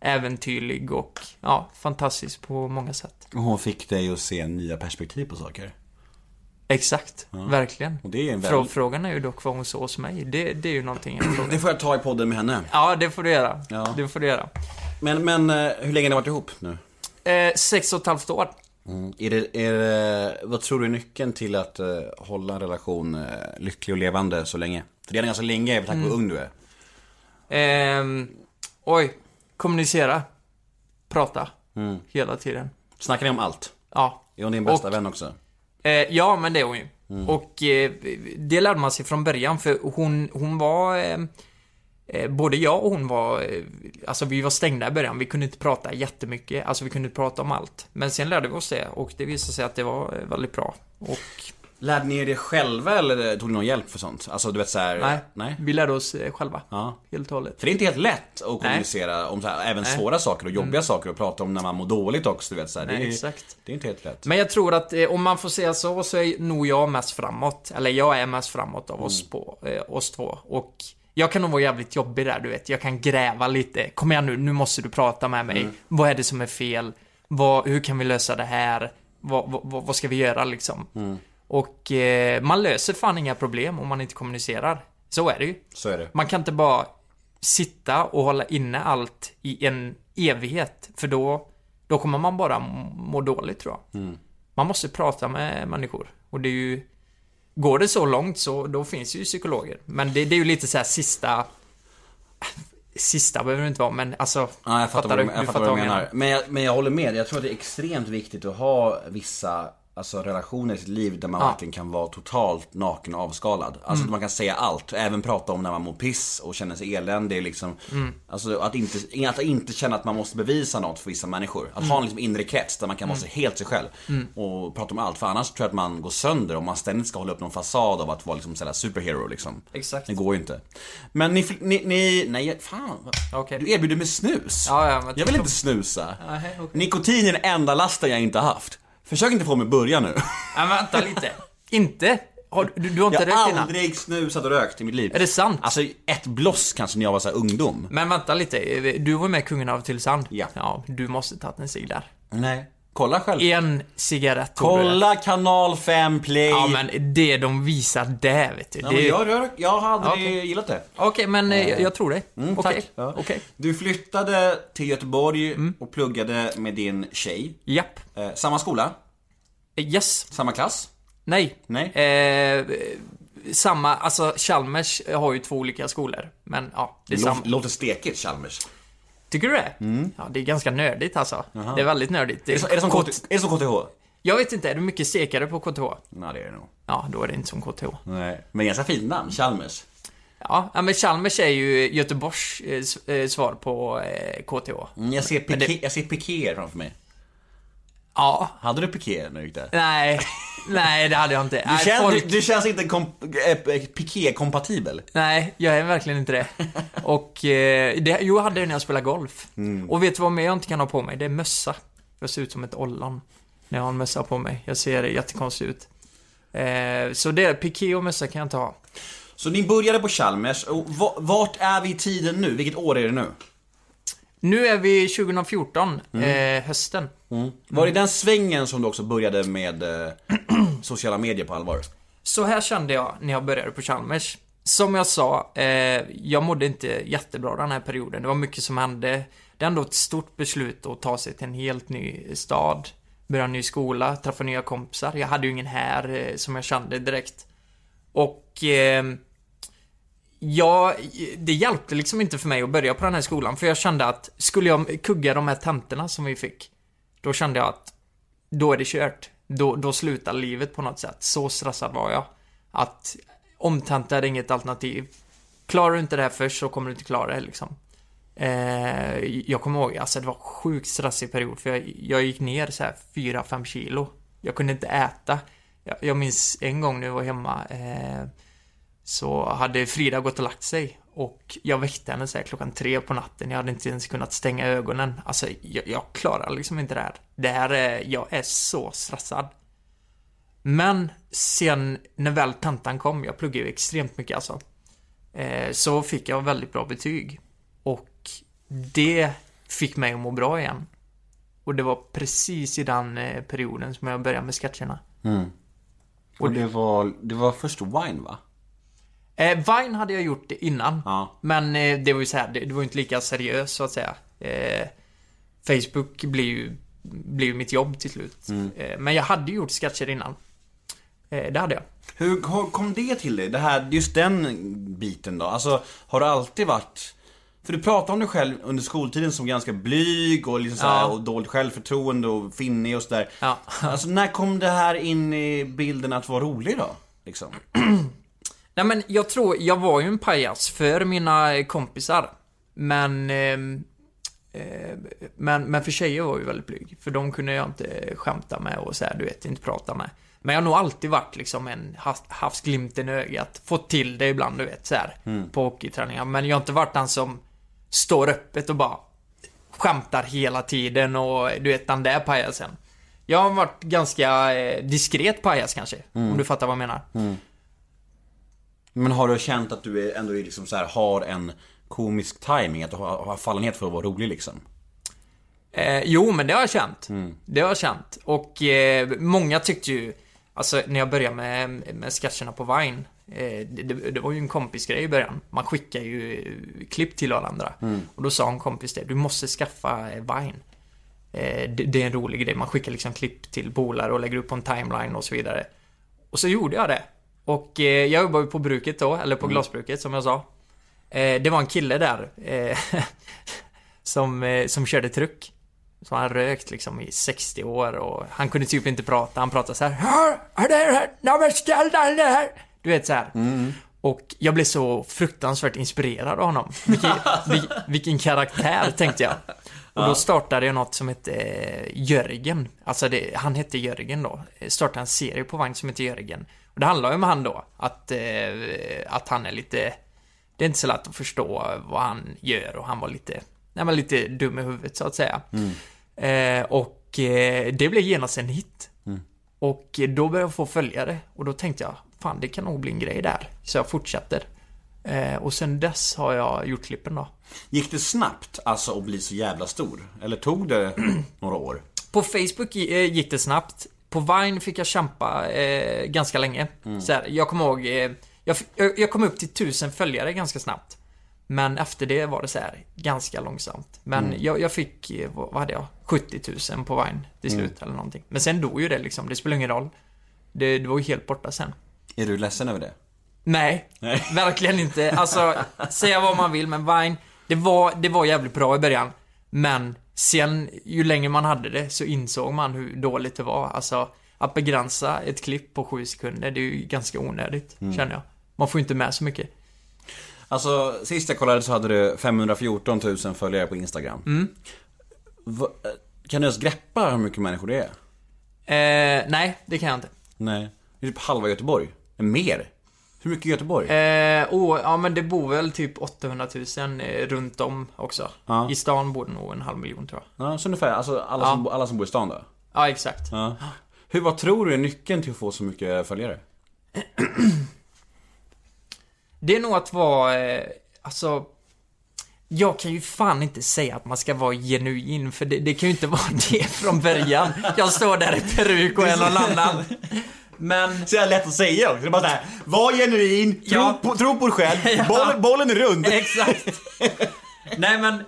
äventyrlig och ja, fantastisk på många sätt. Hon fick dig att se nya perspektiv på saker. Exakt, verkligen. Och det är en väldigt... Frågan är ju dock vad hon såg hos mig. Det, det är ju någonting. Det får jag ta i podden med henne. Ja, det får du göra. Ja. Det får du göra. Men, men eh, hur länge har ni varit ihop nu? Eh, sex och ett halvt år. Är det, är det, vad tror du är nyckeln till att eh, hålla en relation eh, lycklig och levande så länge? För det är ganska länge, med tanke på hur ung du är. Ehm, oj. Kommunicera. Prata. Hela tiden. Snackar ni om allt? Ja. Är hon din bästa Och- vän också? Eh, ja, men det är hon ju. Och eh, det lärde man sig från början, för hon, hon var... Eh, eh, både jag och hon var... Eh, alltså vi var stängda i början. Vi kunde inte prata jättemycket. Alltså vi kunde inte prata om allt. Men sen lärde vi oss det och det visade sig att det var eh, väldigt bra. Och Lärde ni er det själva eller tog ni någon hjälp för sånt? Alltså du vet såhär... nej, Nej? vi lärde oss eh, själva. Ja. Helt och hållet. För det är inte helt lätt att kommunicera om så här, även Nej. Mm. svåra saker och jobbiga saker och prata om när man mår dåligt också, du vet så här. Det, Nej, är, exakt. det är inte helt lätt. Men jag tror att eh, om man får säga så, så är nog jag mest framåt. Eller jag är mest framåt av oss, på, eh, oss två. Och jag kan nog vara jävligt jobbig där, du vet. Jag kan gräva lite. Kom igen nu, nu måste du prata med mig. Vad är det som är fel? Vad, hur kan vi lösa det här? Vad, vad, vad vad ska vi göra liksom? Och eh, man löser fan inga problem om man inte kommunicerar. Så är det ju. Så är det. Man kan inte bara sitta och hålla inne allt i en evighet, för då, då kommer man bara må dåligt tror jag. Man måste prata med människor. Och det är ju... Går det så långt så då finns ju psykologer. Men det, det är ju lite så här sista... Sista behöver det inte vara, men alltså... Ja, jag fattar, vad, du, du jag fattar vad du menar. Men jag, men jag håller med, jag tror att det är extremt viktigt att ha vissa alltså, relationer i sitt liv där man Ja. verkligen kan vara totalt naken och avskalad. Alltså att man kan säga allt, även prata om när man mår piss och känner sig eländig liksom. Alltså att inte, att inte känna att man måste bevisa något för vissa människor. Att ha en liksom inre krets där man kan vara sig helt sig själv. Och prata om allt, för annars tror jag att man går sönder om man ständigt ska hålla upp någon fasad av att vara liksom sådär superhero liksom. Exakt. Det går ju inte. Men ni, ni, ni nej fan. Okej. Du erbjuder mig snus. Ja, ja, jag vill inte snusa. Okej. Nikotin är den enda lasten jag inte haft. Försök inte få mig börja nu. Ja, men vänta lite. inte? Har, du, du har inte Jag rökt har innan? aldrig snusat och rökt i mitt liv. Är det sant? Alltså ett bloss kanske när jag var så ungdom. Men vänta lite. Du var med Kungen av Tylösand. Ja. Ja, du måste tagit en cigg där. Nej. Kolla själv. En cigarett tog. Kolla kanal 5 play. Ja, men det de visar där, vet du. Ja, det... jag, rör, jag har aldrig Okej. gillat det. Okej, men eh, jag, jag tror det. Mm, Okej. tack. Ja. Okej. Du flyttade till Göteborg Mm. och pluggade med din tjej. Japp. Eh, samma skola, Yes. samma klass. Nej. Nej. Eh, samma, alltså Chalmers har ju två olika skolor. Men ja, det är Det samma. låter stekigt Chalmers. Tycker du det? Ja, det är ganska nördigt alltså. Det är väldigt nördigt. Är det, som- är, det som kort- KT, är det som KTH? Jag vet inte, är du mycket stekare på KTH? Nej, det är det nog. Ja, då är det inte som KTH. Nej. Men ganska fint namn, Chalmers. Ja, men Chalmers är ju Göteborgs eh, eh, svar på eh, KTH. Mm, jag, ser det- piké, jag ser pikéer framför mig. Ja, Hade du piké när du gick där? nej, nej det hade jag inte. Du, Nej, känns, folk- du, du känns inte kom, äh, piké-kompatibel. Nej, jag är verkligen inte det. Och, eh, det, jo, jag hade det när jag spelade golf. Och vet du vad mer jag inte kan ha på mig? Det är mössa. Jag ser ut som ett ollon när jag har en mössa på mig. Jag ser jättekonstig ut. Eh, så det, piké och mössa kan jag inte ha. Så ni började på Chalmers, och va- vart är vi i tiden nu? Vilket år är det nu? Nu är vi 2014, eh, hösten. Mm. Var det den svängen som du också började med eh, sociala medier på allvar? Så här kände jag när jag började på Chalmers. Som jag sa, eh, jag mådde inte jättebra den här perioden. Det var mycket som hände. Det är ändå ett stort beslut att ta sig till en helt ny stad. Börja en ny skola, träffa nya kompisar. Jag hade ju ingen här eh, som jag kände direkt. Och... Eh, Ja, det hjälpte liksom inte för mig att börja på den här skolan, för jag kände att skulle jag kugga de här tentorna som vi fick, då kände jag att då är det kört. Då, då slutar livet på något sätt. Så stressad var jag. Att omtenta är inget alternativ. Klarar du inte det här först så kommer du inte klara det liksom. Eh, jag kommer ihåg, alltså det var sjukt stressig period för jag, jag gick ner så här 4-5 kilo. Jag kunde inte äta. Jag, jag minns en gång när jag var hemma eh, så hade Frida gått och lagt sig och jag väckte henne så här klockan tre på natten. Jag hade inte ens kunnat stänga ögonen. Alltså, jag, jag klarar liksom inte det här. Det här är, jag är så stressad. Men sen när väl tentan kom, jag pluggade ju extremt mycket alltså. Eh, så fick jag väldigt bra betyg. Och det fick mig att må bra igen. Och det var precis i den eh, perioden som jag började med sketcherna. Och det var, det var först Wine va? Eh, Vine hade jag gjort innan. Ja. Men eh, det var ju så här, det, det var ju inte lika seriöst så att säga. Eh, Facebook blir ju, ju mitt jobb till slut. Eh, men jag hade gjort sketcher innan. Eh, det hade jag. Hur kom det till dig? Det här, just den biten då? Alltså, har du alltid varit... För du pratar om dig själv under skoltiden som ganska blyg och liksom så här, Ja. och dåligt självförtroende och finnig och sådär. Ja. Alltså när kom det här in i bilden att vara rolig då? Liksom. Nej men jag tror, jag var ju en pajas för mina kompisar. Men... ehm, Eh, men, men för tjejer var jag ju väldigt blyg. För de kunde jag inte skämta med och så här, du vet, inte prata med. Men jag har nog alltid varit liksom en haft, haft glimten i ögat. Fått till det ibland, du vet, så här, på hockeyträningar. Men jag har inte varit den som står öppet och bara skämtar hela tiden och du vet, den där pajasen. Jag har varit ganska eh, diskret pajas kanske, om du fattar vad jag menar. Men har du känt att du ändå är liksom så här, har en komisk timing Att du har, har fallenhet för att vara rolig liksom? Eh, jo, men det har jag känt. Det har jag känt. Och eh, många tyckte ju, alltså när jag började med, med sketcherna på Vine, eh, det, det, det var ju en kompisgrej i början. Man skickar ju eh, klipp till varandra. Och då sa en kompis det, du måste skaffa eh, Vine. Det, det är en rolig grej, man skickar liksom klipp till polare och lägger upp på en timeline och så vidare. Och så gjorde jag det. Och eh, jag jobbade på bruket då, eller på glasbruket som jag sa. Eh, det var en kille där eh, som, som körde truck. Så han rökt liksom i 60 år och han kunde typ inte prata. Han pratade så här. Du vet så här. Och jag blev så fruktansvärt inspirerad av honom. Vilken, vil, vilken karaktär, tänkte jag. Och då startade jag något som hette Jörgen. Alltså det, han hette Jörgen då. Startade en serie på Vagn som heter Jörgen. Och det handlar ju om han då. Att, eh, att han är lite... Det är inte så lätt att förstå vad han gör och han var lite... Nej men lite dum i huvudet så att säga. Eh, och eh, det blev genast en hit. Och eh, då började jag få följare. Och då tänkte jag, fan det kan nog bli en grej där. Så jag fortsätter. Eh, och sen dess har jag gjort klippen då. Gick det snabbt alltså att bli så jävla stor? Eller tog det några år? På Facebook eh, gick det snabbt. På Vine fick jag kämpa eh, ganska länge. Så här, jag kommer ihåg, eh, jag, jag, kom upp till tusen följare ganska snabbt. Men efter det var det så här ganska långsamt. Men jag, jag fick, eh, vad vad hade jag? 70 000 på Vine till slut eller någonting. Men sen dog ju det liksom, det spelar ingen roll. Det, det var ju helt borta sen. Är du ledsen över det? Nej, Nej. verkligen inte. Alltså, säga vad man vill, men Vine, det var, det var jävligt bra i början. Men Sen, ju längre man hade det så insåg man hur dåligt det var. Alltså, att begränsa ett klipp på sju sekunder, det är ju ganska onödigt, känner jag. Man får ju inte med så mycket. Alltså, sist jag kollade så hade du 514 000 följare på Instagram. Va, kan du ens greppa hur mycket människor det är? Eh, nej, det kan jag inte. Nej. Det är typ halva Göteborg. Mer. Hur mycket är Göteborg? Eh, oh, ja men det bor väl typ 800 000 eh, runt om också. Ja. I stan bor det nog en halv miljon tror jag. Ja, så ungefär. Alltså alla, Ja. som, alla som bor i stan då? Ja, exakt. Ja. Hur, vad tror du är nyckeln till att få så mycket följare? Det är nog att vara, eh, alltså... Jag kan ju fan inte säga att man ska vara genuin, för det, det kan ju inte vara det från början. Jag står där i peruk och är någon annan. Men... Så jävla lätt att säga också. Det är bara såhär, var genuin, tro, Ja. på, tro på dig själv, Ja. bollen, bollen är rund. Exakt. Nej men,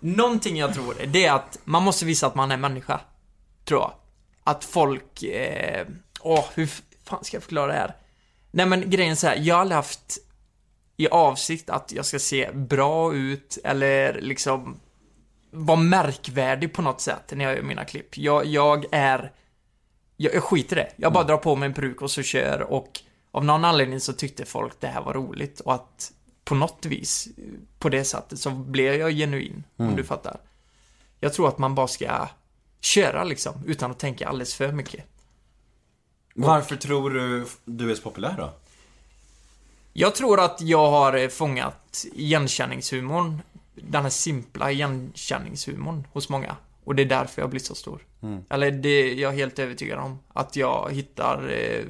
någonting jag tror, det är att man måste visa att man är människa. Tror jag. Att folk, eh, åh, hur fan ska jag förklara det här? Nej men grejen är så här, jag har aldrig haft i avsikt att jag ska se bra ut eller liksom vara märkvärdig på något sätt när jag gör mina klipp. Jag, jag är, jag, jag skiter i det. Jag bara drar på mig en peruk och så kör och av någon anledning så tyckte folk det här var roligt och att på något vis, på det sättet, så blev jag genuin, om du fattar. Jag tror att man bara ska köra liksom, utan att tänka alldeles för mycket. Varför tror du du är så populär då? Jag tror att jag har eh, fångat igenkänningshumorn, den här simpla igenkänningshumorn hos många. Och det är därför jag blir så stor. Eller det jag är helt övertygad om. Att jag hittar eh,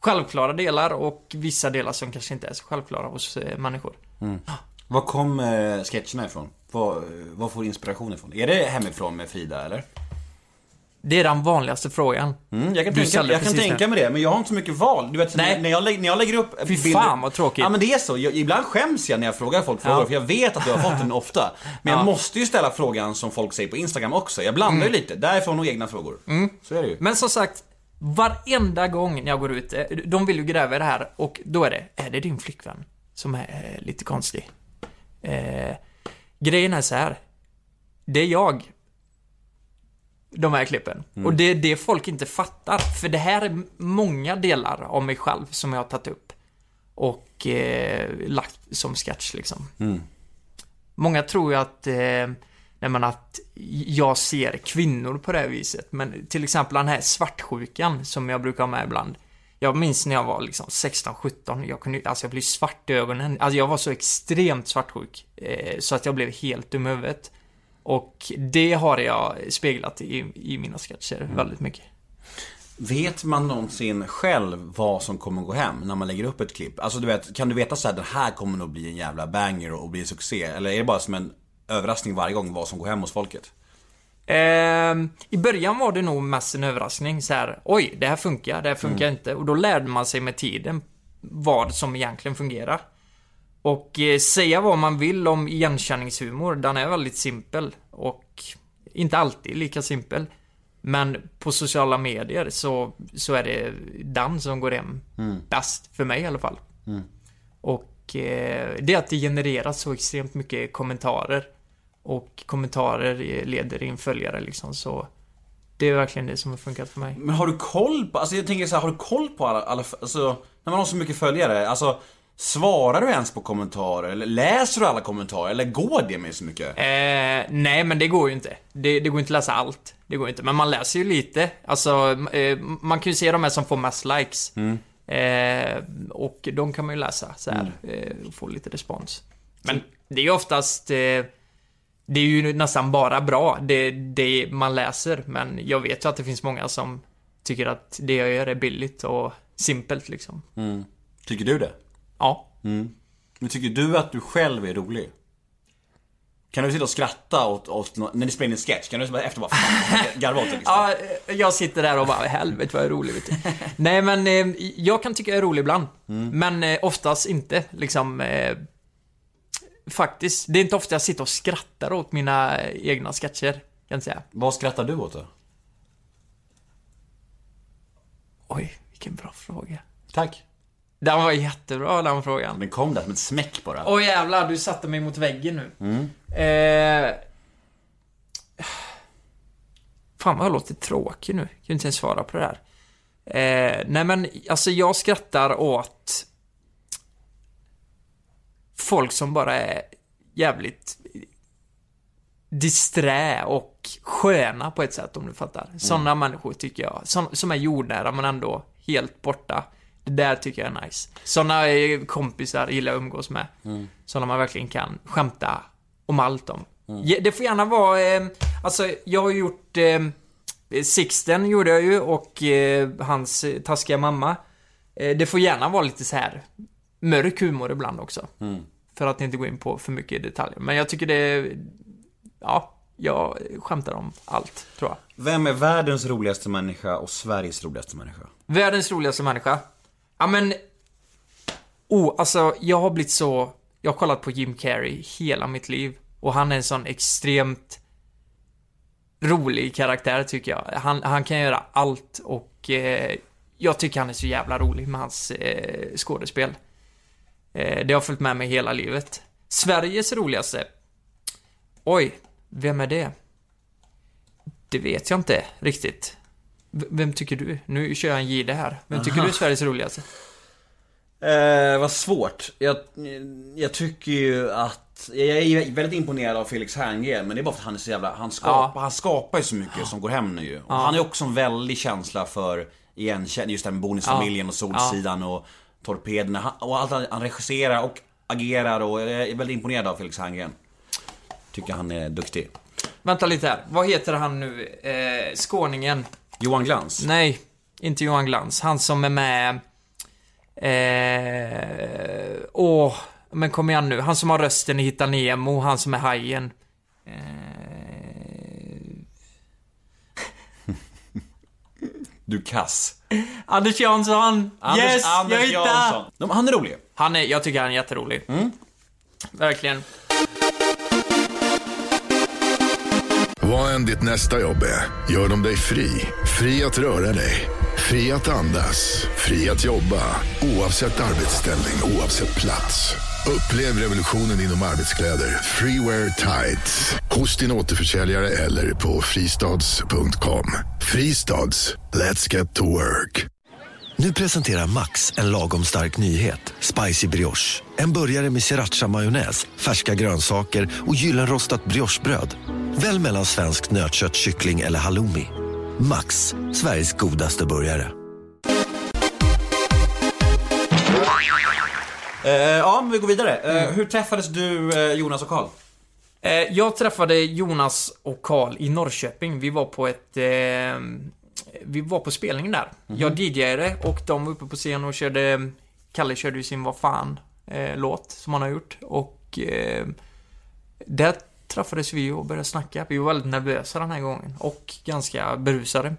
självklara delar och vissa delar som kanske inte är så självklara hos eh, människor. Var kom eh, sketcherna ifrån? Var, var får du inspiration ifrån? Är det hemifrån med Frida eller? Det är den vanligaste frågan. Mm, jag kan, Du tänka, jag kan tänka mig det, men jag har inte så mycket val. Du vet, Nej. när, jag, när jag lägger upp Fy fan, vad tråkigt. Ja men det är så. Jag, ibland skäms jag när jag frågar folk frågor, Ja. för jag vet att du har fått den ofta. Men jag Ja. måste ju ställa frågan som folk säger på Instagram också. Jag blandar Mm. ju lite, därifrån och egna frågor. Så är det ju. Men som sagt, varenda gång när jag går ut, eh, de vill ju gräva i det här och då är det, är det din flickvän som är eh, lite konstig? Eh, grejen är så här. Det är jag. De här klippen. Och det är det folk inte fattar. För det här är många delar av mig själv som jag har tagit upp. Och eh, lagt som sketch liksom. Många tror ju att, eh, nej men att jag ser kvinnor på det här viset. Men till exempel den här svartsjukan som jag brukar ha med ibland. Jag minns när jag var liksom 16-17, jag kunde alltså jag blev svart i ögonen. Alltså jag var så extremt svartsjuk. Eh, så att jag blev helt dum i huvudet. Och det har jag speglat i, i mina sketcher väldigt mycket. Vet man någonsin själv vad som kommer gå hem när man lägger upp ett klipp? Alltså du vet, kan du veta så här, den här kommer nog bli en jävla banger och bli succé? Eller är det bara som en överraskning varje gång vad som går hem hos folket? Ehm, I början var det nog mest en överraskning så här. Oj, det här funkar, det här funkar inte. Och då lärde man sig med tiden vad som egentligen fungerar. Och eh, säga vad man vill om igenkänningshumor, den är väldigt simpel. Och inte alltid lika simpel. Men på sociala medier så, så är det den som går hem bäst, för mig i alla fall. Och eh, det är att det genereras så extremt mycket kommentarer. Och kommentarer leder in följare liksom, så det är verkligen det som har funkat för mig. Men har du koll på, alltså jag tänker så här, har du koll på alla, alla alltså när man har så mycket följare, alltså Svarar du ens på kommentarer? Eller läser du alla kommentarer? Eller går det med så mycket? Eh, nej, men det går ju inte. Det, det går inte att läsa allt. Det går inte. Men man läser ju lite. Alltså, eh, man kan ju se de här som får mest likes. Eh, och de kan man ju läsa så här, eh, och få lite respons. Men det är ju oftast... Eh, det är ju nästan bara bra, det, det man läser. Men jag vet ju att det finns många som tycker att det jag gör är billigt och simpelt liksom. Tycker du det? Ja. Men tycker du att du själv är rolig? Kan du sitta och skratta åt, åt när ni spelar in en sketch? Kan du bara efter bara garva åt det liksom? Ja, jag sitter där och bara, helvete vad jag är rolig vet du. Nej men, eh, jag kan tycka jag är rolig ibland. Men eh, oftast inte, liksom. Eh, faktiskt, det är inte ofta jag sitter och skrattar åt mina egna sketcher, kan jag säga. Vad skrattar du åt då? Oj, vilken bra fråga. Tack. Den var jättebra den frågan. Den kom där som ett smäck bara. Åh jävlar, du satte mig mot väggen nu. Eh, Fan vad jag låter tråkig nu. Jag kan inte ens svara på det här. Eh, nej men, alltså jag skrattar åt folk som bara är jävligt disträ och sköna på ett sätt om du fattar. Sådana människor tycker jag, som, som är jordnära men ändå helt borta. Det där tycker jag är nice. Sådana kompisar gillar jag att umgås med. Sådana man verkligen kan skämta om allt om. Ja, Det får gärna vara, eh, alltså jag har gjort eh, Sixten gjorde jag ju och eh, hans taskiga mamma. Eh, det får gärna vara lite så här mörk humor ibland också. För att inte gå in på för mycket detaljer. Men jag tycker det, ja, jag skämtar om allt, tror jag. Vem är världens roligaste människa och Sveriges roligaste människa? Världens roligaste människa. Ja men... Oh, alltså jag har blivit så... Jag har kollat på Jim Carrey hela mitt liv. Och han är en sån extremt rolig karaktär tycker jag. Han, han kan göra allt och eh, jag tycker han är så jävla rolig med hans eh, skådespel. Eh, det har följt med mig hela livet. Sveriges roligaste? Oj, vem är det? Det vet jag inte riktigt. V- Vem tycker du? Nu kör jag en gide här. Vem tycker du är Sveriges roligaste? Eh, vad svårt. Jag, jag tycker ju att, jag är väldigt imponerad av Felix Herngren men det är bara för att han är så jävla, han skapar, han skapar ju så mycket som går hem nu ju. Och han har ju också en väldig känsla för igenkänning, just det här med Bonusfamiljen och Solsidan och Torpederna. Och allt han, han regisserar och agerar och jag är väldigt imponerad av Felix Herngren. Tycker han är duktig. Vänta lite här. Vad heter han nu? Eh, skåningen? Johan Glans. Nej, inte Johan Glans. Han som är med... Eh, åh, men kom igen nu. Han som har rösten i Hitta Nemo, han som är hajen. Eh, Du kass. Anders Jansson! Anders, yes, Anders jag hittade! Han är rolig. Han är, jag tycker han är jätterolig. Verkligen. Vad än ditt nästa jobb är, gör de dig fri. Fri att röra dig. Fri att andas. Fri att jobba. Oavsett arbetsställning, oavsett plats. Upplev revolutionen inom arbetskläder. Freewear Tights. Hos din återförsäljare eller på fristads.com. Fristads. Let's get to work. Nu presenterar Max en lagom stark nyhet. Spicy brioche. En burgare med sriracha-majonnäs, färska grönsaker och gyllenrostat briochebröd. Välj mellan svenskt nötkött, kyckling eller halloumi. Max, Sveriges godaste burgare. Eh, ja, men vi går vidare. Eh, Hur träffades du, eh, Jonas och Karl? Eh, jag träffade Jonas och Karl i Norrköping. Vi var på ett... Vi var på spelningen där. Jag DJade och de var uppe på scen och körde... Kalle körde ju sin Vad fan eh, låt som han har gjort. Och eh, där träffades vi och började snacka. Vi var väldigt nervösa den här gången och ganska berusade.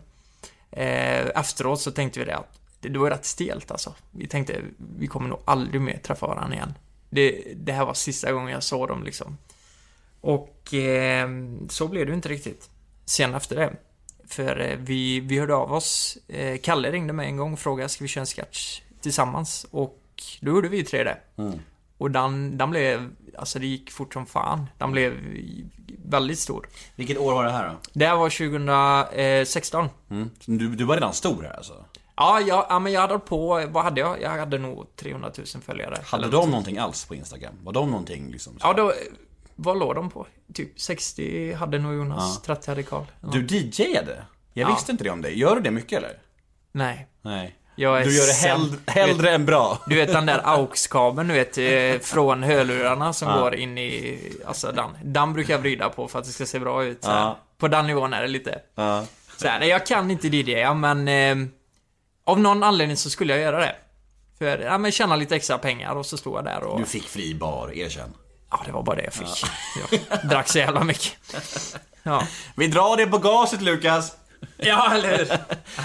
Eh, efteråt så tänkte vi det att det, det var rätt stelt alltså. Vi tänkte vi kommer nog aldrig mer träffa varandra igen. Det, det här var sista gången jag såg dem liksom. Och eh, så blev det inte riktigt. Sen efter det. För eh, vi, vi hörde av oss. Eh, Kalle ringde mig en gång och frågade ska vi köra en sketch tillsammans? Och då gjorde vi tre det. Och den, den blev, alltså det gick fort som fan. Den blev väldigt stor. Vilket år var det här då? Det här var 2016. Mm. Du, du var redan stor här alltså? Ja, jag, ja, men jag hade på, vad hade jag? Jag hade nog 300 000 följare. Hade de någonting alls på Instagram? Var de någonting liksom? så- Ja, då, vad låg de på? Typ 60 hade nog Jonas, 30 hade Karl. Ja. Du DJade? Jag Ja. visste inte det om dig. Gör du det mycket eller? Nej. Nej. Jag är Du gör det hellre, hellre än bra. Du vet den där AUX-kabeln, du vet, eh, från hörlurarna som går in i, alltså den. Den brukar jag vrida på för att det ska se bra ut. Ja. På den nivån är det lite. Ja. Så här, jag kan inte DJa, men eh, av någon anledning så skulle jag göra det. För, ja men tjäna lite extra pengar och så stod jag där och... Du fick fri bar, erkänn. Ja, det var bara det jag fick. Jag drack så jävla mycket. Ja. Vi drar det på gaset Lukas! Ja, eller hur?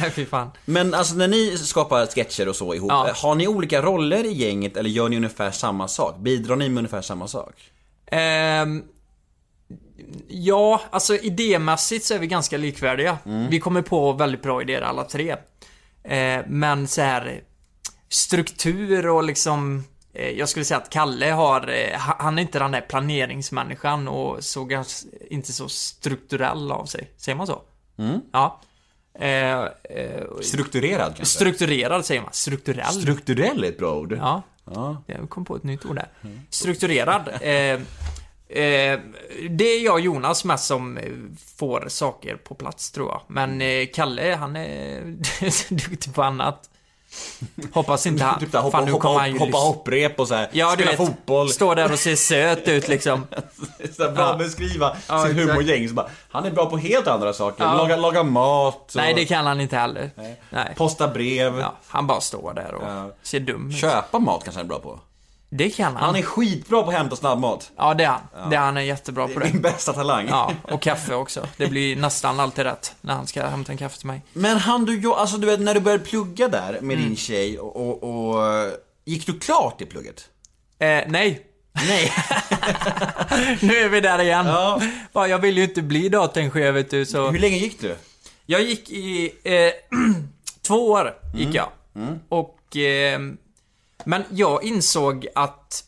Nej, fy fan. Men alltså när ni skapar sketcher och så ihop, Ja. har ni olika roller i gänget eller gör ni ungefär samma sak? Bidrar ni med ungefär samma sak? Ehm, ja, alltså idémässigt så är vi ganska likvärdiga. Vi kommer på väldigt bra idéer alla tre. Eh, men så här struktur och liksom jag skulle säga att Kalle har, eh, ha- han är inte den där planeringsmänniskan och så inte så strukturell av sig. Säger man så? Ja. Eh, eh, Strukturerad kanske? strukturerad säger man. Strukturell. Strukturell är ett bra ord. ja. Ja. Jag kom på ett nytt ord där. Strukturerad. Eh, eh, det är jag och Jonas mest som eh, får saker på plats tror jag. Men eh, Kalle, han är duktig på annat. Hoppas inte han... Typ där, hoppa, Fan, nu hoppa, hoppa, han hoppa hopprep och så här. Ja, du spela vet. fotboll. Står där och ser söt ut liksom. Så här, bra Ja. beskriva Ja, sitt exakt. humorgäng. Så bara, han är bra på helt andra saker. Ja. Laga, laga mat. Och Nej, det kan han inte heller. Nej. Posta brev. Ja, han bara står där och ser dum ut. Köpa mat kanske han är bra på. Det kan han. Han är skitbra på att hämta snabbmat. Ja, det är han. Det är han är jättebra på Det är min det. bästa talang. Ja, och kaffe också. Det blir nästan alltid rätt när han ska hämta en kaffe till mig. Men han du, alltså du vet när du började plugga där med Mm. din tjej och, och, och gick du klart i plugget? Eh, nej. Nej. Nu är vi där igen. Ja. Jag vill ju inte bli dataingenjör vet du, så... Hur länge gick du? Jag gick i... Eh, två år gick Mm. jag. Och... Eh, men jag insåg att...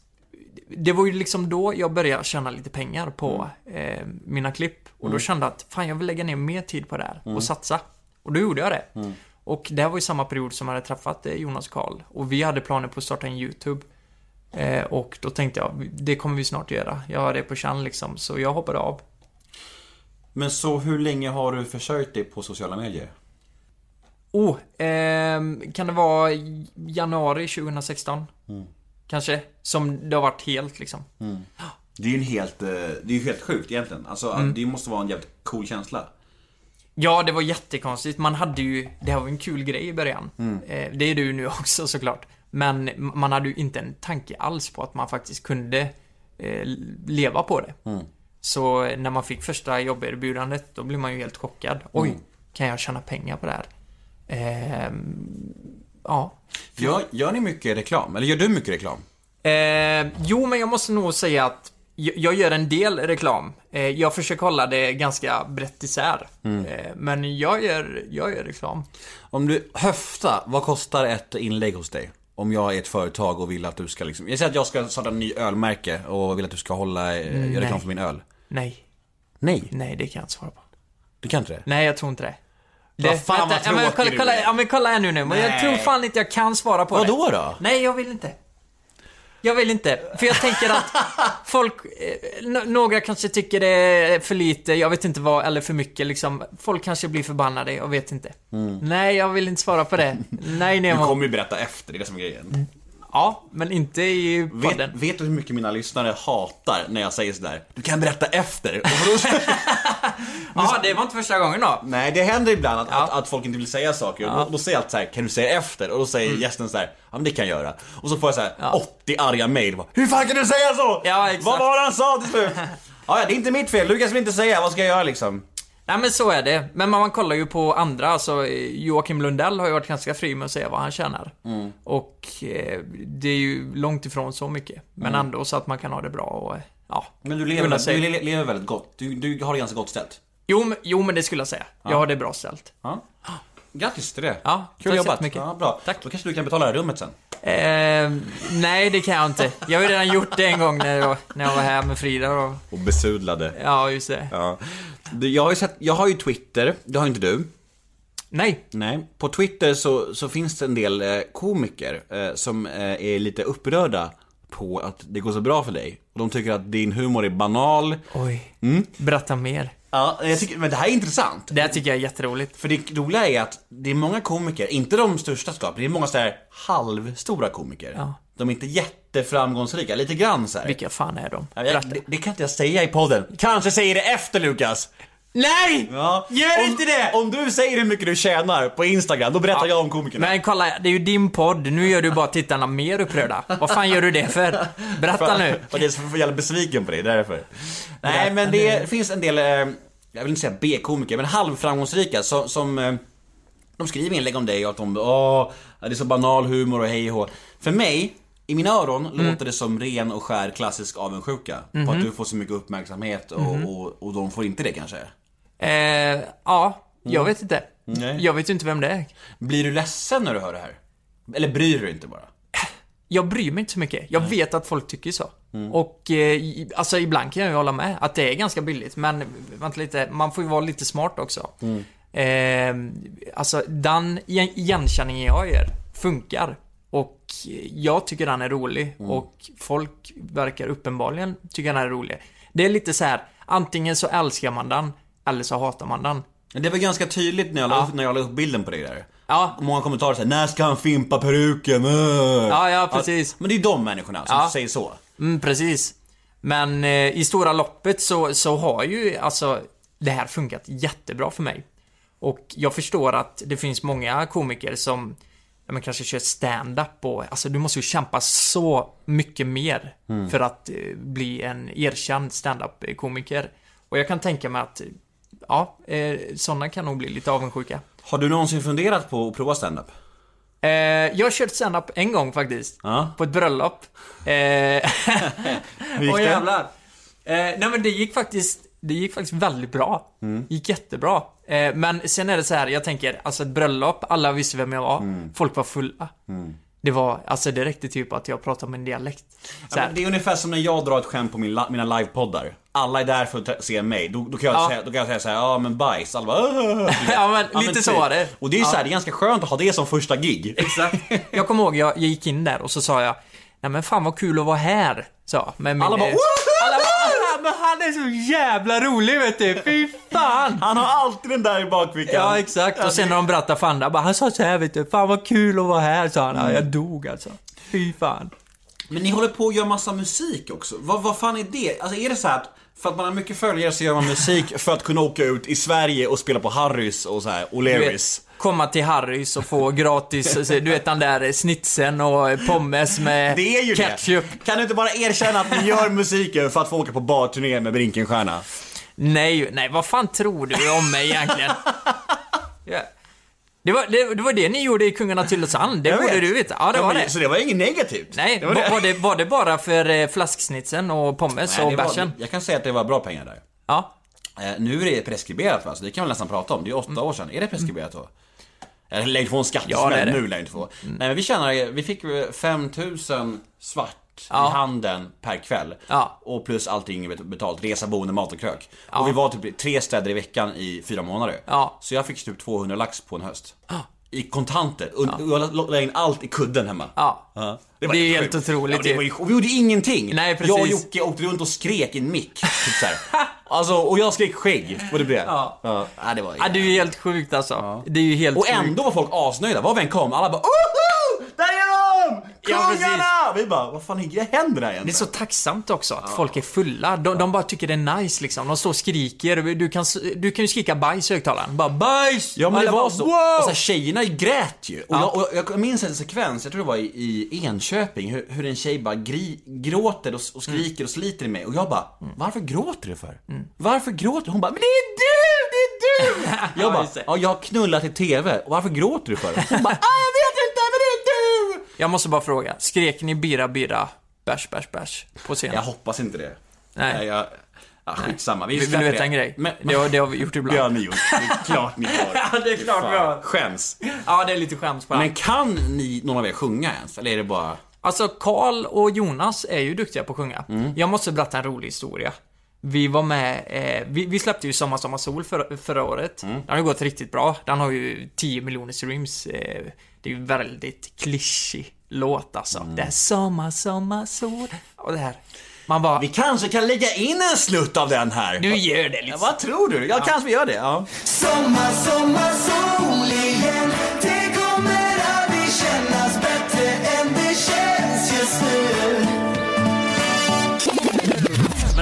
Det var ju liksom då jag började tjäna lite pengar på Mm. eh, mina klipp. Och då kände jag att fan, jag vill lägga ner mer tid på det här och satsa. Och då gjorde jag det. Och det här var ju samma period som jag hade träffat eh, Jonas Karl. Och vi hade planer på att starta en YouTube. Eh, och då tänkte jag, det kommer vi snart göra. Jag har det på känn liksom, så jag hoppade av. Men så hur länge har du försörjt dig på sociala medier? Oh, ehm, kan det vara januari 2016? Kanske? Som det har varit helt liksom. Det är ju en helt, eh, det är helt sjukt egentligen. Alltså Mm. det måste vara en jävligt cool känsla. Ja, det var jättekonstigt. Man hade ju, det här var en kul grej i början. Eh, det är du nu också såklart. Men man hade ju inte en tanke alls på att man faktiskt kunde eh, leva på det. Så när man fick första jobberbjudandet, då blev man ju helt chockad. Oj, kan jag tjäna pengar på det här? Ehm, ja. Gör, gör ni mycket reklam? Eller gör du mycket reklam? Eh, jo, men jag måste nog säga att jag, gör en del reklam. Eh, jag försöker hålla det ganska brett isär. Eh, men jag gör, jag gör reklam. Om du höfta, vad kostar ett inlägg hos dig? Om jag är ett företag och vill att du ska liksom, jag säger att jag ska starta en ny ölmärke och vill att du ska hålla, eh, göra reklam för min öl. Nej, Nej, nej, det kan jag inte svara på. du kan inte det? Nej, jag tror inte det. Vad det fan, vad ja, tråkig kolla, du kolla, är. ja, men kolla här nu nu. Men jag Nej. tror fan inte jag kan svara på det. Vadå då? Nej, jag vill inte. Jag vill inte. För jag tänker att folk, eh, n- några kanske tycker det är för lite, jag vet inte vad, eller för mycket liksom. Folk kanske blir förbannade, jag vet inte. Nej, jag vill inte svara på det. Nej, Mm. Du Nemo. kommer ju berätta efter, det är det som är grejen. Ja, men inte i Vet, podden. vet du hur mycket mina lyssnare hatar när jag säger sådär? Du kan berätta efter. Ja, det var inte första gången då. Nej, det händer ibland att, Ja. att, att folk inte vill säga saker. Och då, då säger jag alltid så här, kan du säga efter? Och då säger Mm. gästen så här, ja men det kan jag göra. Och så får jag så här 80 arga mail. Hur fan kan du säga så? Ja, exakt. Vad var det han sa till slut? ja, det är inte mitt fel. Lukas vill inte säga. Vad ska jag göra liksom? Nej men så är det. Men man kollar ju på andra, alltså Joakim Lundell har ju varit ganska fri med att säga vad han tjänar. Mm. Och eh, det är ju långt ifrån så mycket. Men ändå så att man kan ha det bra och, ja. Men du lever, du lever väldigt gott. Du, du har det ganska gott ställt. Jo, men- jo men det skulle jag säga. Jag har det bra ställt. Ja. Grattis till det. Ja, Kul tack så jobbat. jättemycket. Ja, bra. Tack. Då kanske du kan betala det här rummet sen. Eh, nej, det kan jag inte. Jag har ju redan gjort det en gång när jag, när jag var här med Frida och... Och besudlade. Ja, just det. Ja. Jag har ju sett, jag har ju Twitter, det har inte du. Nej. Nej. På Twitter så, så finns det en del eh, komiker eh, som eh, är lite upprörda på att det går så bra för dig. Och de tycker att din humor är banal. Oj. Mm. Berätta mer. Ja, jag tycker, men det här är intressant. Det här tycker jag är jätteroligt. För det roliga är att det är många komiker, inte de största skap, det är många så här halvstora komiker. Ja. De är inte jätteframgångsrika, lite grann så här. Vilka fan är de? Ja, jag, det, det kan inte jag säga i podden. Kanske säger det efter Lukas. Nej! Ja. Gör om, inte det! Om du säger hur mycket du tjänar på Instagram, då berättar jag om komikerna. Men kolla, det är ju din podd. Nu gör du bara tittarna mer upprörda. Vad fan gör du det för? Berätta nu. För jag är så jävla besviken på dig, därför. Nej, men det finns en del, eh, jag vill inte säga B-komiker, men halvframgångsrika som, som eh, de skriver inlägg om dig och att de, åh, det är så banal humor och hej och. För mig, i mina öron Mm. låter det som ren och skär klassisk avundsjuka. På Mhm. att du får så mycket uppmärksamhet och, och, och de får inte det kanske. Eh, ja, jag vet inte. Nej. Jag vet ju inte vem det är. Blir du ledsen när du hör det här? Eller bryr du dig inte bara? jag bryr mig inte så mycket. Jag vet att folk tycker så. Och eh, alltså ibland kan jag ju hålla med att det är ganska billigt, men vänta lite, man får ju vara lite smart också. Eh, alltså den igen- igenkänningen jag gör funkar. Och jag tycker den är rolig och folk verkar uppenbarligen tycka den är rolig. Det är lite så här, antingen så älskar man den eller så hatar man den. Det var ganska tydligt när jag, la Ja. upp, när jag la upp bilden på det där. Ja, Många kommentarer säger när ska han fimpa peruken? Äh. Ja, ja, precis. Men det är de människorna som Ja. säger så. Mm, precis. Men eh, i stora loppet så, så har ju alltså det här funkat jättebra för mig. Och jag förstår att det finns många komiker som ja, men kanske kör stand-up och alltså du måste ju kämpa så mycket mer för att eh, bli en erkänd stand-up-komiker. Och jag kan tänka mig att ja, eh, sådana kan nog bli lite avundsjuka. Har du någonsin funderat på att prova stand-up? Eh, jag har kört stand-up en gång faktiskt. Ja. På ett bröllop. Eh, Hur gick Åh det? jävlar. Eh, nej men det gick faktiskt, det gick faktiskt väldigt bra. Mm. gick jättebra. Eh, men sen är det så här, jag tänker, alltså ett bröllop, alla visste vem jag var. Mm. Folk var fulla. Det var, alltså det räckte typ att jag pratade med en dialekt. Så Ja, men det är ungefär som när jag drar ett skämt på min, mina livepoddar. Alla är där för att se mig. Då, då, kan, jag Ja. säga, då kan jag säga såhär, ja men bajs. Alla bara, "Åh." ja men lite så typ. var det. Och det är ju Ja. såhär, det är ganska skönt att ha det som första gig. Exakt. Jag kommer ihåg, jag, jag gick in där och så sa jag Nej men fan vad kul att vara här, jag. Med min, Alla bara, eh, "Woho!" alla bara, "Ah, men han är så jävla rolig vet du, fy fan! Han har alltid den där i bakfickan. Ja, exakt. Och sen när de berättade för andra, bara, han sa så här vet du, fan vad kul att vara här, sa han. Ja, jag dog alltså. Fy fan. Men ni håller på att göra massa musik också. Vad, vad fan är det? Alltså är det så här att för att man har mycket följare så gör man musik för att kunna åka ut i Sverige och spela på Harrys och så här, O'Learys? Komma till Harrys och få gratis, så- du vet den där snitsen och pommes med Det är ju ketchup. det. Kan du inte bara erkänna att ni gör musiken för att få åka på barturné med Brinkenstierna? Nej, nej, vad fan tror du om mig egentligen? Ja. Det, var, det, det var det ni gjorde i Kungarna till Lausanne, det borde du veta. Ja, det var men, det. Så det var inget negativt? Nej, det var, var det. Var, det, bara för eh, flasksnitsen och pommes Nej, och bärsen? jag kan säga att det var bra pengar där. Ja. Eh, nu är det preskriberat va, så det kan vi nästan prata om. Det är åtta år sedan. Är det preskriberat då? Få en skattesmäll Ja, det är det. nu, jag inte få. Nej men vi tjänar, vi fick eh, 5000 svart Ja. i handen per kväll. Ja. Och plus allting bet- betalt, resa, boende, mat och krök. Ja. Och vi var typ tre städer i veckan i fyra månader. Ja. Så jag fick typ 200 lax på en höst. I kontanter. Och jag la- in allt i kudden hemma. Ja. Ja. Det är helt sjukt. otroligt Ja, det ju. var och vi gjorde ingenting. Nej, precis. Jag och Jocke åkte runt och skrek i en mick. Typ så. Alltså, och jag skrek skägg. Och det blev Ja. ja. ja det var Ja, det är ju helt sjukt alltså. Det är ju helt Och sjukt. ändå var folk asnöjda. Var vi än kom, alla bara Oho! Där är de! Ja, Kungarna! vi bara, vad fan händer där egentligen? Det är så tacksamt också att folk är fulla. De, de bara tycker det är nice liksom. De står och skriker. Du kan, du kan ju skrika bajs i högtalaren. Bara bajs! Ja men det var bara, så. Wow! Och så här, tjejerna grät ju. Och, Ja. jag, och jag minns en sekvens, jag tror det var i, i Enköping, hur, hur en tjej bara gri, gråter och, och skriker och sliter i mig. Och jag bara, varför gråter du för? Varför gråter du? Hon bara, men det är du! Det är du! Jag Ja, bara, ja jag har knullat i TV. Och varför gråter du för? Hon bara, ah, jag vet inte men det är du! Jag måste bara fråga. Skrek ni bira, bira, bärs, bärs, bärs på scenen? Jag hoppas inte det. Nej. jag, ja, skitsamma. Vi Vill, du veta det. en grej? Men, det, har, det har vi gjort det ibland. har ni gjort. Det är klart ni har. Ja, det är klart vi har. Skäms. Ja, det är lite skäms på Men det. kan ni, någon av er sjunga ens? Eller är det bara... Alltså, Karl och Jonas är ju duktiga på att sjunga. Mm. Jag måste berätta en rolig historia. Vi var med, eh, vi, vi släppte ju Sommar, Sommar, Sol för, förra året. Mm. Den har ju gått riktigt bra. Den har ju 10 miljoner streams. Eh, det är ju väldigt klyschig låt alltså. Mm. Det är Sommar, Sommar, Sol. Och det här. Man bara, Vi kanske kan lägga in en slutt av den här. du gör det Ja, liksom. vad tror du? Ja, kanske vi gör det. Ja. Sommar, sommar, sol igen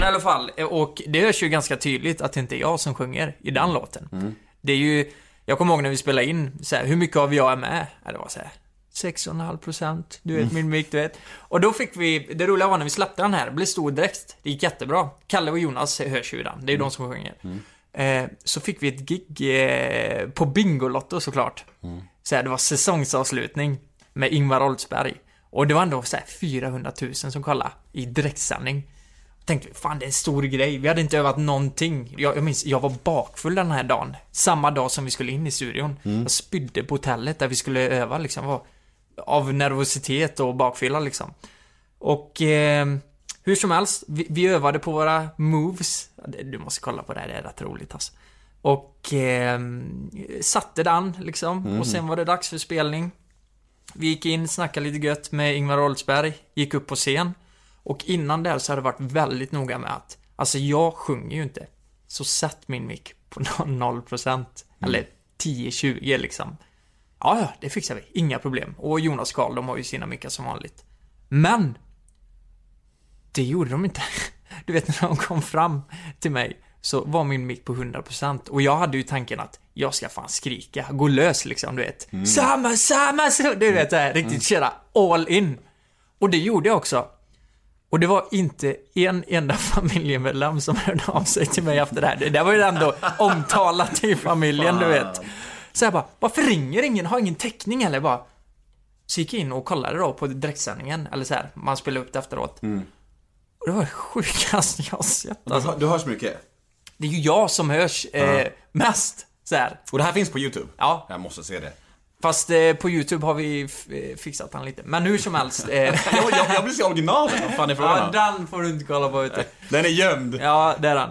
i alla fall, och det hörs ju ganska tydligt att det inte är jag som sjunger i den låten. Det är ju, jag kommer ihåg när vi spelade in, så här, hur mycket av jag är med? Ja, det var så här 6,5 procent, du vet min mick, du vet. Och då fick vi, det roliga var när vi släppte den här, det blev stor direkt. Det gick jättebra. Kalle och Jonas hörs ju i den, det är ju de som sjunger. Eh, så fick vi ett gig eh, på Bingolotto såklart. Så här, det var säsongsavslutning med Ingvar Oldsberg. Och det var ändå så här 400 000 som kollade i direktsändning. Tänkte vi, fan det är en stor grej. Vi hade inte övat någonting. Jag, jag minns, jag var bakfull den här dagen. Samma dag som vi skulle in i studion. Jag spydde på hotellet där vi skulle öva liksom. Var, av nervositet och bakfylla liksom. Och eh, hur som helst, vi, vi övade på våra moves. Du måste kolla på det här, det är rätt roligt alltså. Och eh, satte den liksom. Och sen var det dags för spelning. Vi gick in, snackade lite gött med Ingvar Oldsberg, gick upp på scen. Och innan det så hade det varit väldigt noga med att, alltså jag sjunger ju inte. Så sätt min mick på 0%. Eller 10-20 liksom. Ja, ja, det fixar vi. Inga problem. Och Jonas Karl, de har ju sina mickar som vanligt. Men! Det gjorde de inte. Du vet, när de kom fram till mig så var min mick på 100% och jag hade ju tanken att jag ska fan skrika, gå lös liksom, du vet. Samma, samma, så, du vet det här, riktigt köra all in. Och det gjorde jag också. Och det var inte en enda familjemedlem som hörde av sig till mig efter det här. Det där var ju ändå omtalat i familjen, du vet. Så jag bara, varför ringer ingen? Har ingen täckning eller? Bara, så gick jag in och kollade då på direktsändningen, eller så här, man spelade upp det efteråt. Och det var det sjukaste jag har sett Du, alltså. hör- du hörs mycket. Det är ju jag som hörs eh, mest, så här. Och det här finns på YouTube? Ja. Jag måste se det. Fast eh, på YouTube har vi eh, fixat han lite. Men hur som helst. Eh, jag, jag, jag vill se originalet, vad fan är frågan ja, den får du inte kolla på ute. Den är gömd. Ja, det är han.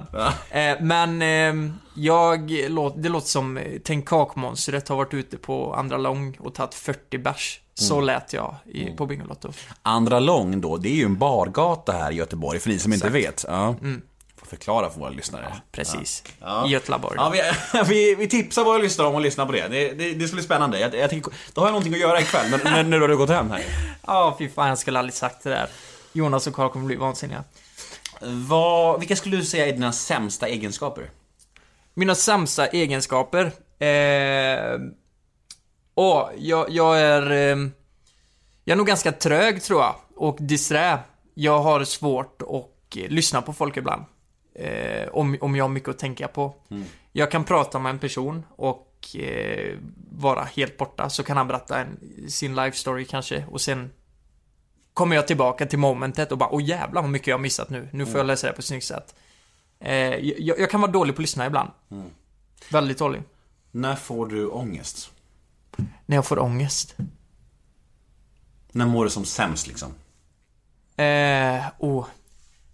Eh, men eh, jag, det låter som eh, Tänk kakmonstret har varit ute på andra lång och tagit 40 bärs. Så lät jag i, på Bingolotto. Andra lång då, det är ju en bargata här i Göteborg, för ni som inte vet. Ja. Får förklara för våra lyssnare. Precis. Ja. I Götlaborg. Ja, vi, vi, vi tipsar våra lyssnare om att lyssna på det. Det, det, det ska bli spännande. Jag, jag tänker, då har jag någonting att göra ikväll, när, när, du har gått hem här. Ja, fy fan, jag skulle aldrig sagt det där. Jonas och Karl kommer bli vansinniga. Vad, vilka skulle du säga är dina sämsta egenskaper? Mina sämsta egenskaper. Eh, åh, jag, jag är... Eh, jag är nog ganska trög tror jag. Och disträ. Jag har svårt att lyssna på folk ibland. Eh, om, om jag har mycket att tänka på. Jag kan prata med en person och eh, vara helt borta. Så kan han berätta en, sin life story kanske. Och sen kommer jag tillbaka till momentet och bara åh jävlar vad mycket jag har missat nu. Nu får jag läsa det på ett snyggt sätt. Eh, jag, jag kan vara dålig på att lyssna ibland. Väldigt dålig. När får du ångest? När jag får ångest. När mår du som sämst liksom? Eh, oh.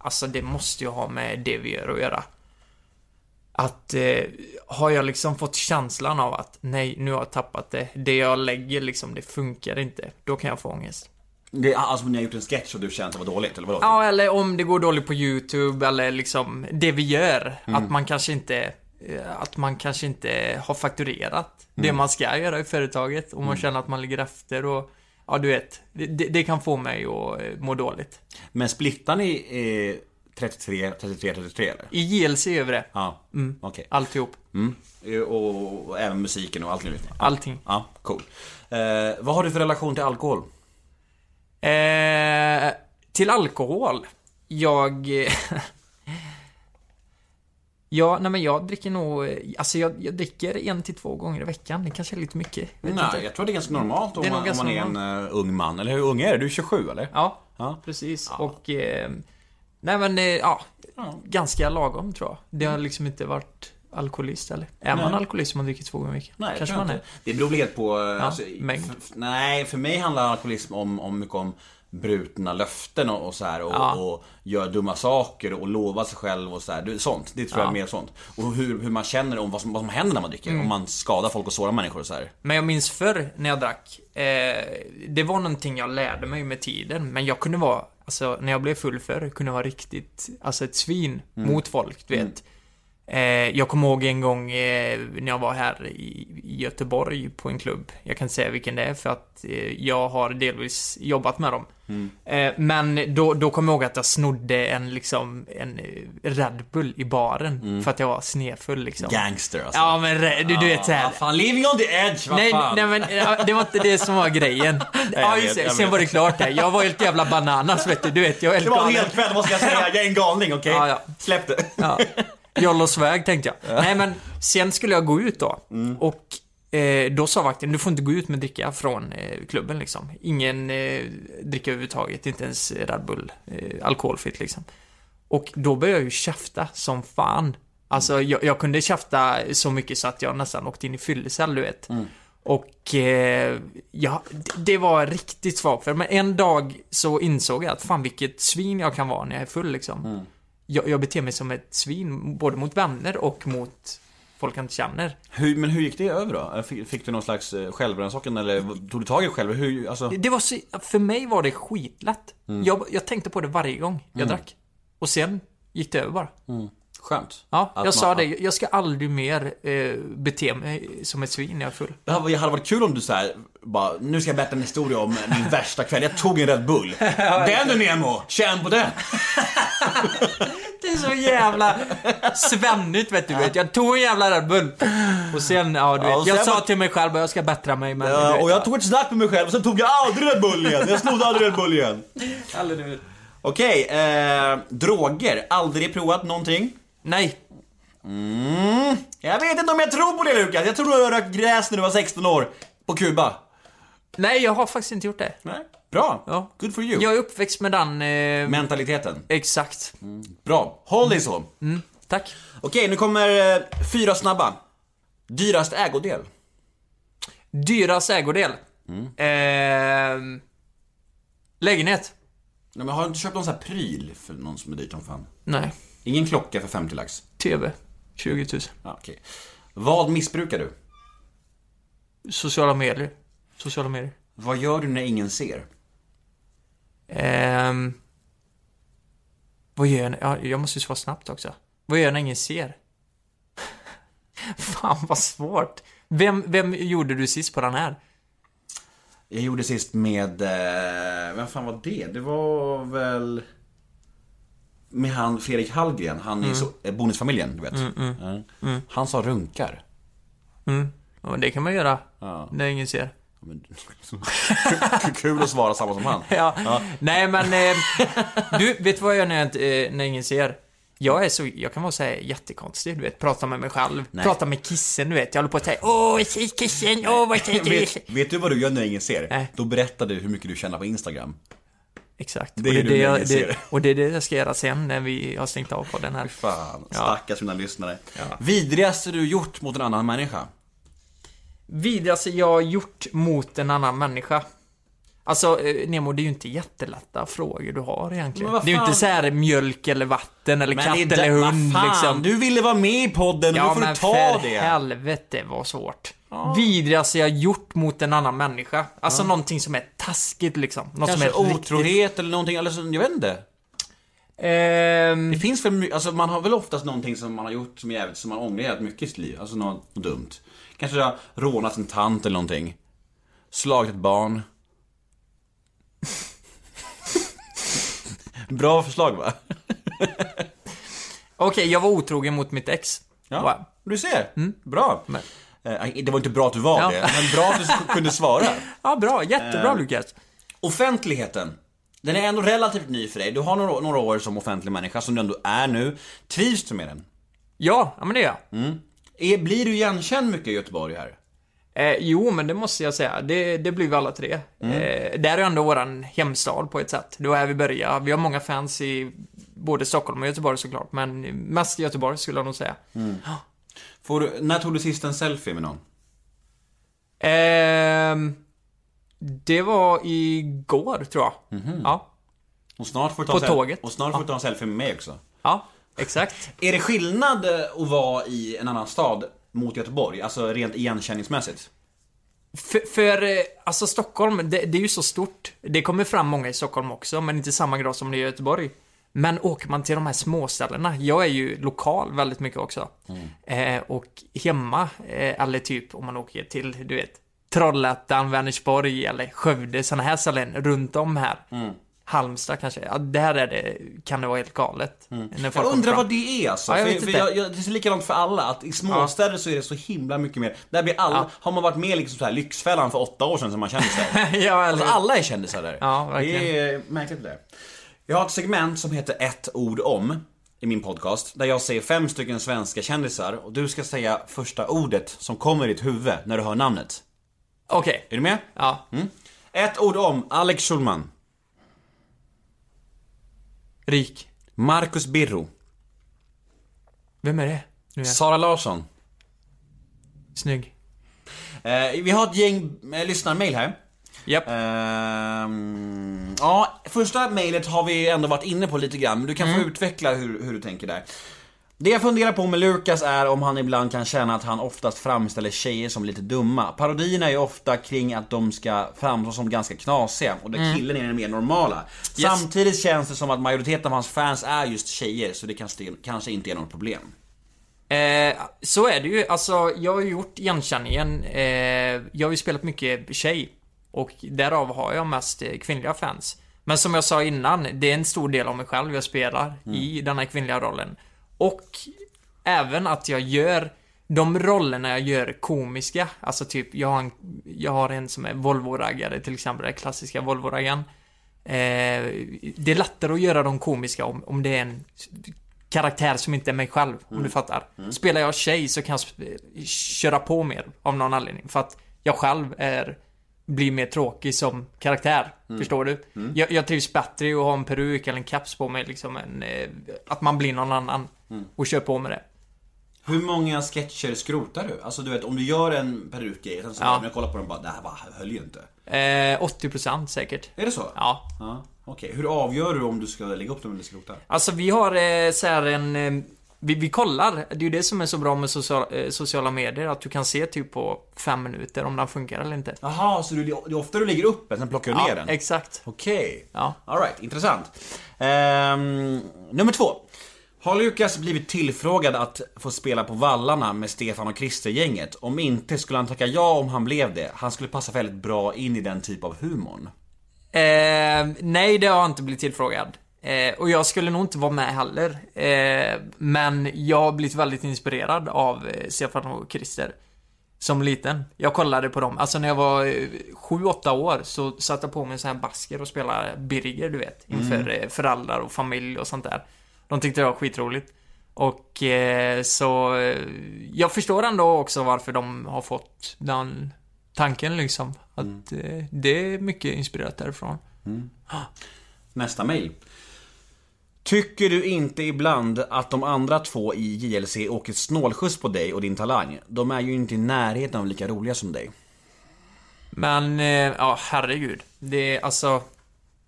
Alltså det måste ju ha med det vi gör att göra. Att eh, har jag liksom fått känslan av att nej, nu har jag tappat det. Det jag lägger liksom, det funkar inte. Då kan jag få ångest. Det är alltså när jag har gjort en sketch och du känner att det var dåligt, eller vadå? Ja, eller om det går dåligt på YouTube eller liksom det vi gör. Att man kanske inte eh, att man kanske inte har fakturerat det man ska göra i företaget och man känner att man ligger efter och ja, du vet. Det, det, kan få mig att eh, må dåligt. Men splittar ni eh, 33, 33, 33 eller? I JLC gör vi det. Ja, okej. Alltihop. Mm. Eh, Och, och även musiken och allt möjligt? Ja. Allting. Ja, cool. Eh, vad har du för relation till alkohol? Eh, till alkohol. Jag... ja, nej men jag dricker nog... Alltså jag, jag dricker en till två gånger i veckan. Det kanske är lite mycket. Nej, inte. jag tror det är ganska normalt om, är man, om man är en eh, ung man. Eller hur ung är du? Du är 27 eller? Ja, Ja. precis. Och... Eh, nej men, eh, ja. Ganska lagom tror jag. Det har liksom inte varit alkoholist eller? Är man Nej. alkoholist om man dricker två gånger i veckan? Nej, Kanske man är. inte. Det beror väl helt på... eh, alltså, mängd. nej, för mig handlar alkoholism om, om mycket om brutna löften och, och så här och, Ja. och göra dumma saker och lova sig själv och så här. Sånt. Det tror jag Ja. är mer sånt. Och hur, hur man känner om vad som, vad som händer när man dricker. Mm. Om man skadar folk och sårar människor och så här. Men jag minns förr när jag drack. Eh, det var någonting jag lärde mig med tiden. Men jag kunde vara, alltså när jag blev full förr, kunde jag vara riktigt, alltså ett svin mot folk, du vet. Eh, jag kommer ihåg en gång eh, när jag var här i, Göteborg på en klubb. Jag kan inte säga vilken det är för att eh, jag har delvis jobbat med dem. Eh, men då, då kommer jag ihåg att jag snodde en liksom, en eh, Red Bull i baren. För att jag var snedfull liksom. Gangster alltså. Ja men du, du vet såhär. Vad fan, living on the edge, vad Nej, fan. nej men ja, det var inte det som var grejen. ja, vet, just jag Sen vet. var det klart det. Jag var helt jävla bananas vet du. Du vet, jag är helt Det var en hel kväll måste jag säga. Jag är en galning, okej? Ja, ja. Släpp det. Ja. Jag loss väg tänkte jag. Nej men, sen skulle jag gå ut då. Och eh, då sa vakten, du får inte gå ut med dricka från eh, klubben liksom. Ingen eh, dricka överhuvudtaget, inte ens Red Bull. Eh, alkoholfritt liksom. Och då började jag ju käfta som fan. Alltså jag, jag kunde käfta så mycket så att jag nästan åkte in i fyllecell, du vet. Och eh, ja, det, det var riktigt svagt för Men en dag så insåg jag att fan vilket svin jag kan vara när jag är full liksom. Jag, jag beter mig som ett svin, både mot vänner och mot folk jag inte känner. Hur, men hur gick det över då? Fick, fick du någon slags eh, självrannsakan eller tog du tag i det själv? Hur, alltså... Det var så, för mig var det skitlätt. Jag, jag tänkte på det varje gång jag drack. Och sen gick det över bara. Skönt. Ja, jag sa man- det. Jag ska aldrig mer eh, bete mig som ett svin när jag är full. Det hade varit kul om du så här, bara, nu ska jag berätta en historia om min värsta kväll. Jag tog en Red Bull. Den du Nemo, känn på den. Det är så jävla svennigt vet du. Vet. Jag tog en jävla Red Bull. Och sen, ja du vet. Jag sa till mig själv att jag ska bättra mig men... Ja, och jag tog ett snack med mig själv och sen tog jag aldrig Red Bull igen. Jag snodde aldrig Red Bull igen. Okej, eh, droger. Aldrig provat någonting? Nej. Mm. Jag vet inte om jag tror på det Lukas. Jag tror du har rökt gräs när du var 16 år. På Kuba. Nej, jag har faktiskt inte gjort det. Nej. Bra. Ja. Good for you. Jag är uppväxt med den... Eh, Mentaliteten. exakt. Bra. Håll dig så. Tack. Okej, nu kommer eh, fyra snabba. Dyrast ägodel? Dyrast ägodel. Mm. Eh, lägenhet. Nej, men har du inte köpt någon sån här pryl för någon som är dyrt som fan? Nej. Ingen klocka för 50 lax? TV. 20 000. Ja, okej. Vad missbrukar du? Sociala medier. Sociala medier. Vad gör du när ingen ser? Ehm, vad gör jag? Ja, jag måste ju svara snabbt också. Vad gör jag när ingen ser? Fan vad svårt. Vem, vem gjorde du sist på den här? Jag gjorde sist med, eh, vem fan var det? Det var väl med han Fredrik Hallgren, han i så, eh, Bonusfamiljen, du vet. Ja. Han sa runkar. Ja, det kan man göra Ja. när ingen ser. Kul att svara samma som han. Ja. Nej men, eh, du, vet du vad jag gör när, jag, eh, när ingen ser? Jag är så, jag kan vara så här jättekonstig, du vet, prata med mig själv, Nej. prata med kissen, du vet, jag håller på att säga Åh, kissen, åh, vad säger? Vet, vet du vad du gör när ingen ser? Nej. Då berättar du hur mycket du tjänar på Instagram. Exakt. Det och, det, är när det, jag, det, och det är det jag ska göra sen när vi har stängt av på den här. Fan, Ja. stackars mina lyssnare. Vidrigaste du gjort mot en annan människa? Vidrigaste jag har gjort mot en annan människa. Alltså, eh, Nemo, det är ju inte jättelätta frågor du har egentligen. Men Det är ju inte så här mjölk eller vatten eller katt det eller hund fan, liksom. Du ville vara med i podden, Ja, då får men du ta för det. helvete vad svårt. Vidrigaste jag gjort mot en annan människa. Alltså någonting som är taskigt liksom. Något Kanske som är otrohet eller någonting, eller så, jag vet inte. Ehm, Det finns väl my- alltså man har väl oftast någonting som man har gjort som är jävligt, som man ångrar jävligt mycket i sitt liv. Alltså något, något dumt. Kanske du har rånat en tant eller någonting. Slagit ett barn. Bra förslag va? Okej, jag var otrogen mot mitt ex. Ja, Va? du ser. Bra. Men- Det var inte bra att du var Ja. det, men bra att du kunde svara. Ja, bra. Jättebra Ehm. Lukas. Offentligheten. Den är ändå relativt ny för dig. Du har några, några år som offentlig människa, som du ändå är nu. Trivs du med den? Ja, ja men det gör jag. Är, blir du igenkänd mycket i Göteborg här? Eh, jo, men det måste jag säga. Det, det blir vi alla tre. Eh, där är ändå våran hemstad på ett sätt. Det var här vi började. Vi har många fans i både Stockholm och Göteborg såklart, men mest i Göteborg skulle jag nog säga. Får du, när tog du sist en selfie med någon? Ehm, det var igår, tror jag. Ja. Och snart får du ta På en sel- tåget. Och snart får du ta en selfie med mig också. Ja, exakt. Är det skillnad eh, att vara i en annan stad mot Göteborg? Alltså rent igenkänningsmässigt? För, för eh, alltså Stockholm, det, det är ju så stort. Det kommer fram många i Stockholm också, men inte i samma grad som det är i Göteborg. Men åker man till de här småställena, jag är ju lokal väldigt mycket också. Eh, och hemma, eh, eller typ om man åker till, du vet, Trollhättan, Vänersborg eller Skövde, sådana här ställen runt om här. Halmstad kanske. Ja, där är det, kan det vara helt galet. Folk Jag undrar vad det är alltså. Ja, jag för, för jag, jag, det är likadant för alla, att i småstäder så är det så himla mycket mer. Där blir alla, Ja. har man varit med liksom så här Lyxfällan för åtta år sedan som man kände sig. ja, eller Alltså alla är kändisar där. Ja, verkligen. Det är märkligt det där. Jag har ett segment som heter ett ord om i min podcast. Där jag säger fem stycken svenska kändisar och du ska säga första ordet som kommer i ditt huvud när du hör namnet. Okej. Är du med? Ja. Ett ord om Alex Schulman. Rik. Marcus Birro. Vem är det? Nu är jag Sara Larsson. snygg. Eh, vi har ett gäng eh, lyssnarmail här. Japp. Ehm, ja, första mejlet har vi ändå varit inne på lite grann, men du kan Mm. få utveckla hur, hur du tänker där. Det jag funderar på med Lukas är om han ibland kan känna att han oftast framställer tjejer som lite dumma. Parodierna är ju ofta kring att de ska framstå som ganska knasiga och där killen är den mer normala. Mm. Yes. Samtidigt känns det som att majoriteten av hans fans är just tjejer, så det kanske, kanske inte är något problem. Eh, så är det ju. Alltså, jag har ju gjort igenkänningen. Eh, jag har ju spelat mycket tjej. Och därav har jag mest eh, kvinnliga fans. Men som jag sa innan, det är en stor del av mig själv jag spelar i den här kvinnliga rollen. Och även att jag gör de rollerna jag gör komiska. Alltså typ, jag har en, jag har en som är Volvo-raggare till exempel, den klassiska Volvo-raggaren. Eh, det är lättare att göra dem komiska om, om det är en karaktär som inte är mig själv, om du fattar. Spelar jag tjej så kan jag köra på mer av någon anledning. För att jag själv är, blir mer tråkig som karaktär. Förstår du? Jag, jag trivs bättre i att ha en peruk eller en caps på mig liksom än eh, att man blir någon annan och kör på med det. Hur många sketcher skrotar du? Alltså du vet, om du gör en perukgrej, sen så Ja. när jag kollar på den bara, det här bara höll ju inte. Eh, 80% säkert. Är det så? Ja. Ja, Okej, hur avgör du om du ska lägga upp dem eller skrota? Alltså vi har eh, så här en... Vi, vi kollar, det är ju det som är så bra med social, eh, sociala medier, att du kan se typ på fem minuter om den funkar eller inte. Jaha, så du, det är ofta du lägger upp den, sen plockar du ner den? exakt. Okej. Ja. Alright, intressant. Ehm, nummer två. Har Lukas blivit tillfrågad att få spela på Vallarna med Stefan och Christer-gänget? Om inte, skulle han tacka ja om han blev det? Han skulle passa väldigt bra in i den typ av humorn. Eh, nej, det har jag inte blivit tillfrågad. Eh, och jag skulle nog inte vara med heller. Eh, men jag har blivit väldigt inspirerad av eh, Stefan och Christer. Som liten. Jag kollade på dem. Alltså när jag var eh, 7-8 år så satte jag på mig en sån här basker och spelade Birger, du vet. Inför eh, föräldrar och familj och sånt där. De tyckte det var skitroligt. Och eh, så... Eh, jag förstår ändå också varför de har fått den tanken liksom. Att eh, det är mycket inspirerat därifrån. Nästa mail. Tycker du inte ibland att de andra två i JLC åker snålskjuts på dig och din talang? De är ju inte i närheten av lika roliga som dig. Men, eh, ja herregud. Det är alltså...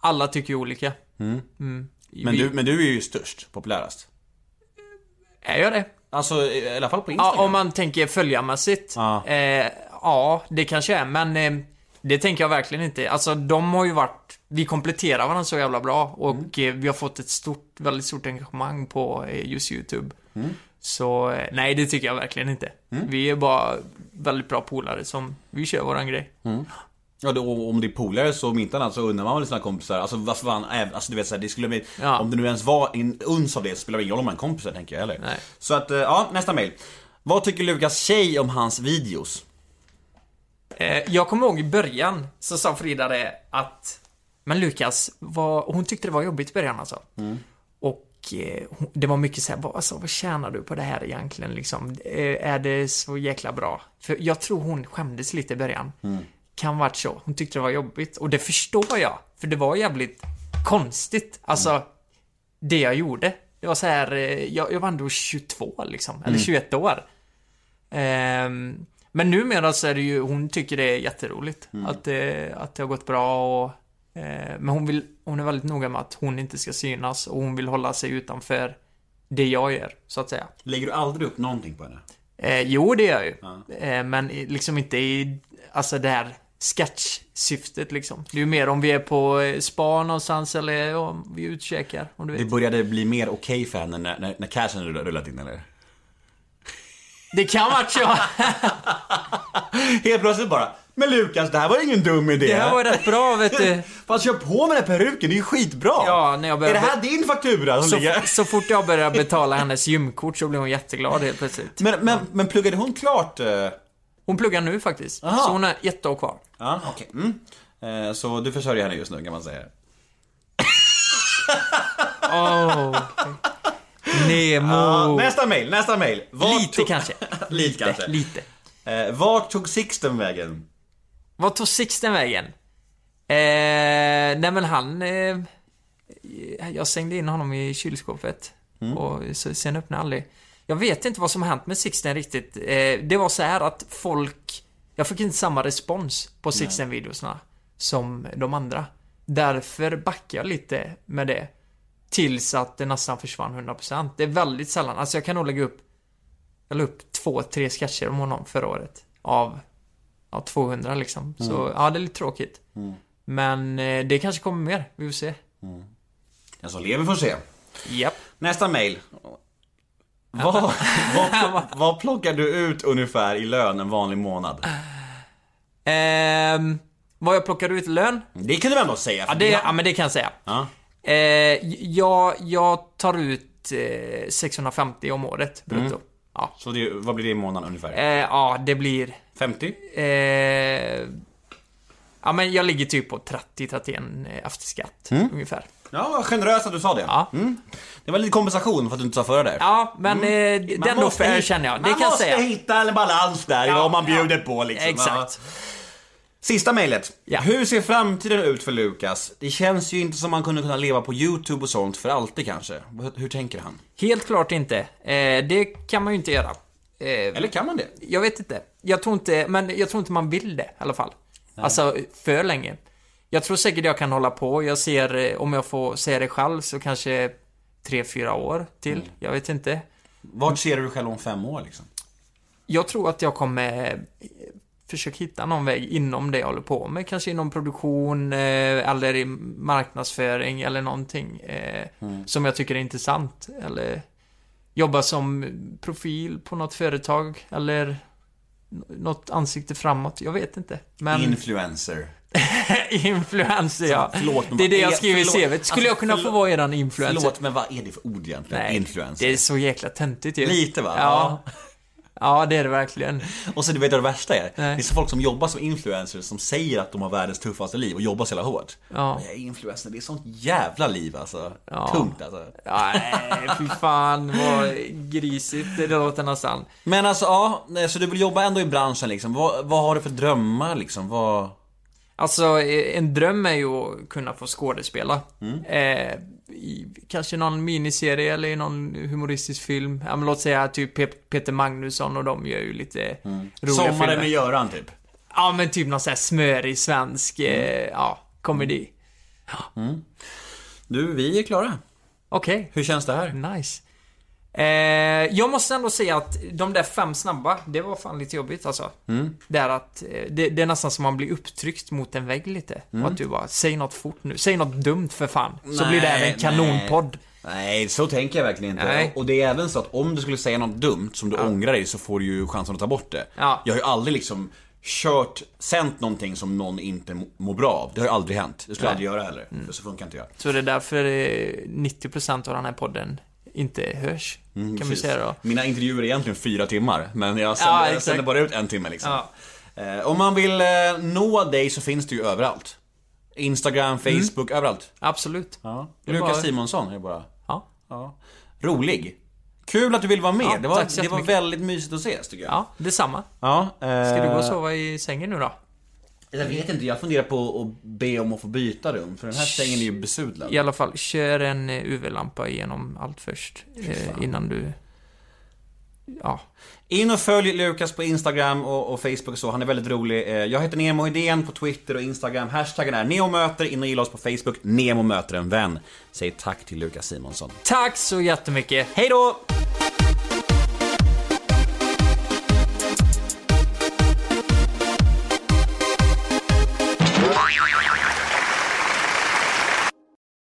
Alla tycker ju olika. Mm. Men Vi- du, men du är ju störst, populärast. Är jag det? Alltså i alla fall på Ja, Instagram. om man tänker följarmässigt. Ja. Eh, ja, det kanske är, men eh, det tänker jag verkligen inte. Alltså, de har ju varit... Vi kompletterar varandra så jävla bra och eh, vi har fått ett stort, väldigt stort engagemang på eh, just YouTube. Så, eh, nej, det tycker jag verkligen inte. Vi är bara väldigt bra polare som... Vi kör våran grej. Ja, då, om det är polare så om inte annat så undrar man väl sina kompisar. Alltså vad fan, även- alltså du vet såhär, det skulle bli... Ja. Om det nu ens var en uns av det så spelar det ingen roll om man är kompisar tänker jag heller. Nej. Så att, ja, nästa mail. Vad tycker Lukas tjej om hans videos? Eh, jag kommer ihåg i början så sa Frida det att Men Lukas, vad, hon tyckte det var jobbigt i början alltså. Och eh, det var mycket såhär, vad, alltså, vad tjänar du på det här egentligen liksom? Eh, är det så jäkla bra? För jag tror hon skämdes lite i början. Kan varit så. Hon tyckte det var jobbigt. Och det förstår jag. För det var jävligt konstigt. Alltså, det jag gjorde. Det var så här, eh, jag, jag var ändå 22 liksom. Eller 21 år. Ehm, men numera så är det ju, hon tycker det är jätteroligt. Att, det, att det har gått bra och... Eh, men hon vill, hon är väldigt noga med att hon inte ska synas och hon vill hålla sig utanför det jag gör, så att säga. Lägger du aldrig upp någonting på henne? Eh, jo, det gör jag ju. Eh, men liksom inte i, alltså det här sketch-syftet liksom. Det är ju mer om vi är på eh, spa någonstans eller om vi utkäkar, om du Det vet. började bli mer okej för henne när, när, när cashen rull- rullat in eller? Det kan vara så. Helt plötsligt bara Men Lukas, det här var ingen dum idé. Det här var rätt bra, vet du. Fast kör på med den här peruken, det är ju skitbra! Ja, när jag Är började... det här din faktura som så, ligger? så fort jag började betala hennes gymkort så blev hon jätteglad helt plötsligt. Men, men, men pluggade hon klart? eh? Hon pluggar nu faktiskt. Aha. Så hon har ett år kvar. Ja, okej. Mm. Eh, Så du försörjer henne just nu kan man säga. Oh. Nemo. Ja, nästa mail, nästa mail. Vart Lite tog- kanske. Lite kanske. Lite. Eh, vart tog Sixten vägen? Vad tog Sixten vägen? Eh, nej men han... Eh, jag stängde in honom i kylskåpet. Och så, sen öppnade aldrig. Jag vet inte vad som har hänt med Sixten riktigt. Eh, det var så här att folk... Jag fick inte samma respons på 16-videosarna som de andra. Därför backar jag lite med det. Tills att det nästan försvann 100%. Det är väldigt sällan, alltså jag kan nog lägga upp jag la upp två, tre sketcher om honom förra året. Av, av 200 liksom. Så ja, det är lite tråkigt. Men eh, det kanske kommer mer, vi får se. Den som lever får se. Japp. Nästa mail. Vad, vad, vad plockar du ut ungefär i lön en vanlig månad? Ehm, vad jag plockar ut i lön? Det kan du väl ändå säga? Ja, det, ja, men det kan jag säga. Ja. Eh, jag, jag tar ut eh, 650 om året, brutto. Ja. Så det, vad blir det i månaden ungefär? Eh, ja, det blir... 50? Eh, ja, men jag ligger typ på 30-31 efter skatt, ungefär. Ja, vad generöst att du sa det. Ja. Mm. Det var lite kompensation för att du inte sa förra där. Ja, men eh, det är ändå måste hitta- känner jag. Det man kan jag måste säga. hitta en balans där i Ja, vad man ja. bjuder på liksom. Exakt. Ja. Sista mejlet. Ja. Hur ser framtiden ut för Lukas? Det känns ju inte som man kunde kunna leva på YouTube och sånt för alltid kanske. Hur, hur tänker han? Helt klart inte. Eh, det kan man ju inte göra. Eh, Eller kan man det? Jag vet inte. Jag tror inte, men jag tror inte man vill det i alla fall. Alltså, för länge. Jag tror säkert jag kan hålla på. Jag ser, eh, om jag får se det själv, så kanske tre, fyra år till. Mm. Jag vet inte. Vart ser du dig själv om fem år liksom? Jag tror att jag kommer försöka hitta någon väg inom det jag håller på med. Kanske inom produktion eh, eller i marknadsföring eller någonting eh, som jag tycker är intressant. Eller jobba som profil på något företag eller något ansikte framåt. Jag vet inte. Men Influencer. influencer, ja. Förlåt, Det är det jag skriver i. CVt. Skulle Alltså, jag kunna få vara eran influencer? Förlåt, men vad är det för ord egentligen? Nej, Influencer. det är så jäkla töntigt ju. Lite, va? Ja. Ja, det är det verkligen. Och så du vet vad det värsta är? Nej. Det är så folk som jobbar som influencers som säger att de har världens tuffaste liv och jobbar så jävla hårt. Ja. Men jag är influencer, det är sånt jävla liv alltså. Ja. Tungt alltså. Nej, fy fan vad grisigt det låter nästan. Men alltså ja, så du vill jobba ändå i branschen liksom. Vad, vad har du för drömmar liksom? Vad... Alltså, eh, en dröm är ju att kunna få skådespela. Mm. Eh, i kanske någon miniserie eller i någon humoristisk film. Ja, men låt säga typ Pe- Peter Magnusson och de gör ju lite roliga Mm. Sommaren filmer. med Göran typ. Ja, men typ någon sån här smörig svensk, eh, Mm. ja, komedi. Du, vi är klara. Okej. Hur känns det här? Nice. Eh, jag måste ändå säga att de där fem snabba, det var fan lite jobbigt alltså. Mm. Det är att, eh, det, det är nästan som man blir upptryckt mot en vägg lite. Mm. Och att du bara, säg något fort nu. Säg något dumt för fan. Så blir det här en kanonpodd. Nej, så tänker jag verkligen inte. Nej. Och det är även så att om du skulle säga något dumt som du ångrar dig så får du ju chansen att ta bort det. Ja. Jag har ju aldrig liksom kört, sänt någonting som någon inte må- mår bra av. Det har ju aldrig hänt. Det skulle jag Nej. aldrig göra heller. För så funkar inte jag. Så det är därför eh, 90% av den här podden inte hörs. kan vi Mm, säga då. Mina intervjuer är egentligen fyra timmar, men jag Ja, sänder, exakt. sänder bara ut en timme liksom. Ja. Eh, om man vill eh, nå dig så finns det ju överallt. Instagram, Facebook, överallt. Absolut. Ja. Lukas bara- Simonsson är det bara. Ja. Ja. Rolig. Kul att du vill vara med. Ja, det var, det var väldigt mysigt att ses tycker jag. Ja, detsamma. Ja, Ska du gå och eh, sova i sängen nu då? Jag vet inte, jag funderar på att be om att få byta rum. För den här sängen är ju besudlad. I alla fall, kör en eh, UV-lampa igenom allt först. Eh, innan du... Ja. In och följ Lukas på Instagram och, och Facebook och så, han är väldigt rolig. Eh, Jag heter Nemo Idén på Twitter och Instagram. Hashtaggen är NEOMÖTER, in och gilla oss på Facebook. Nemo möter en vän. Säg tack till Lukas Simonsson. Tack så jättemycket. Hej då!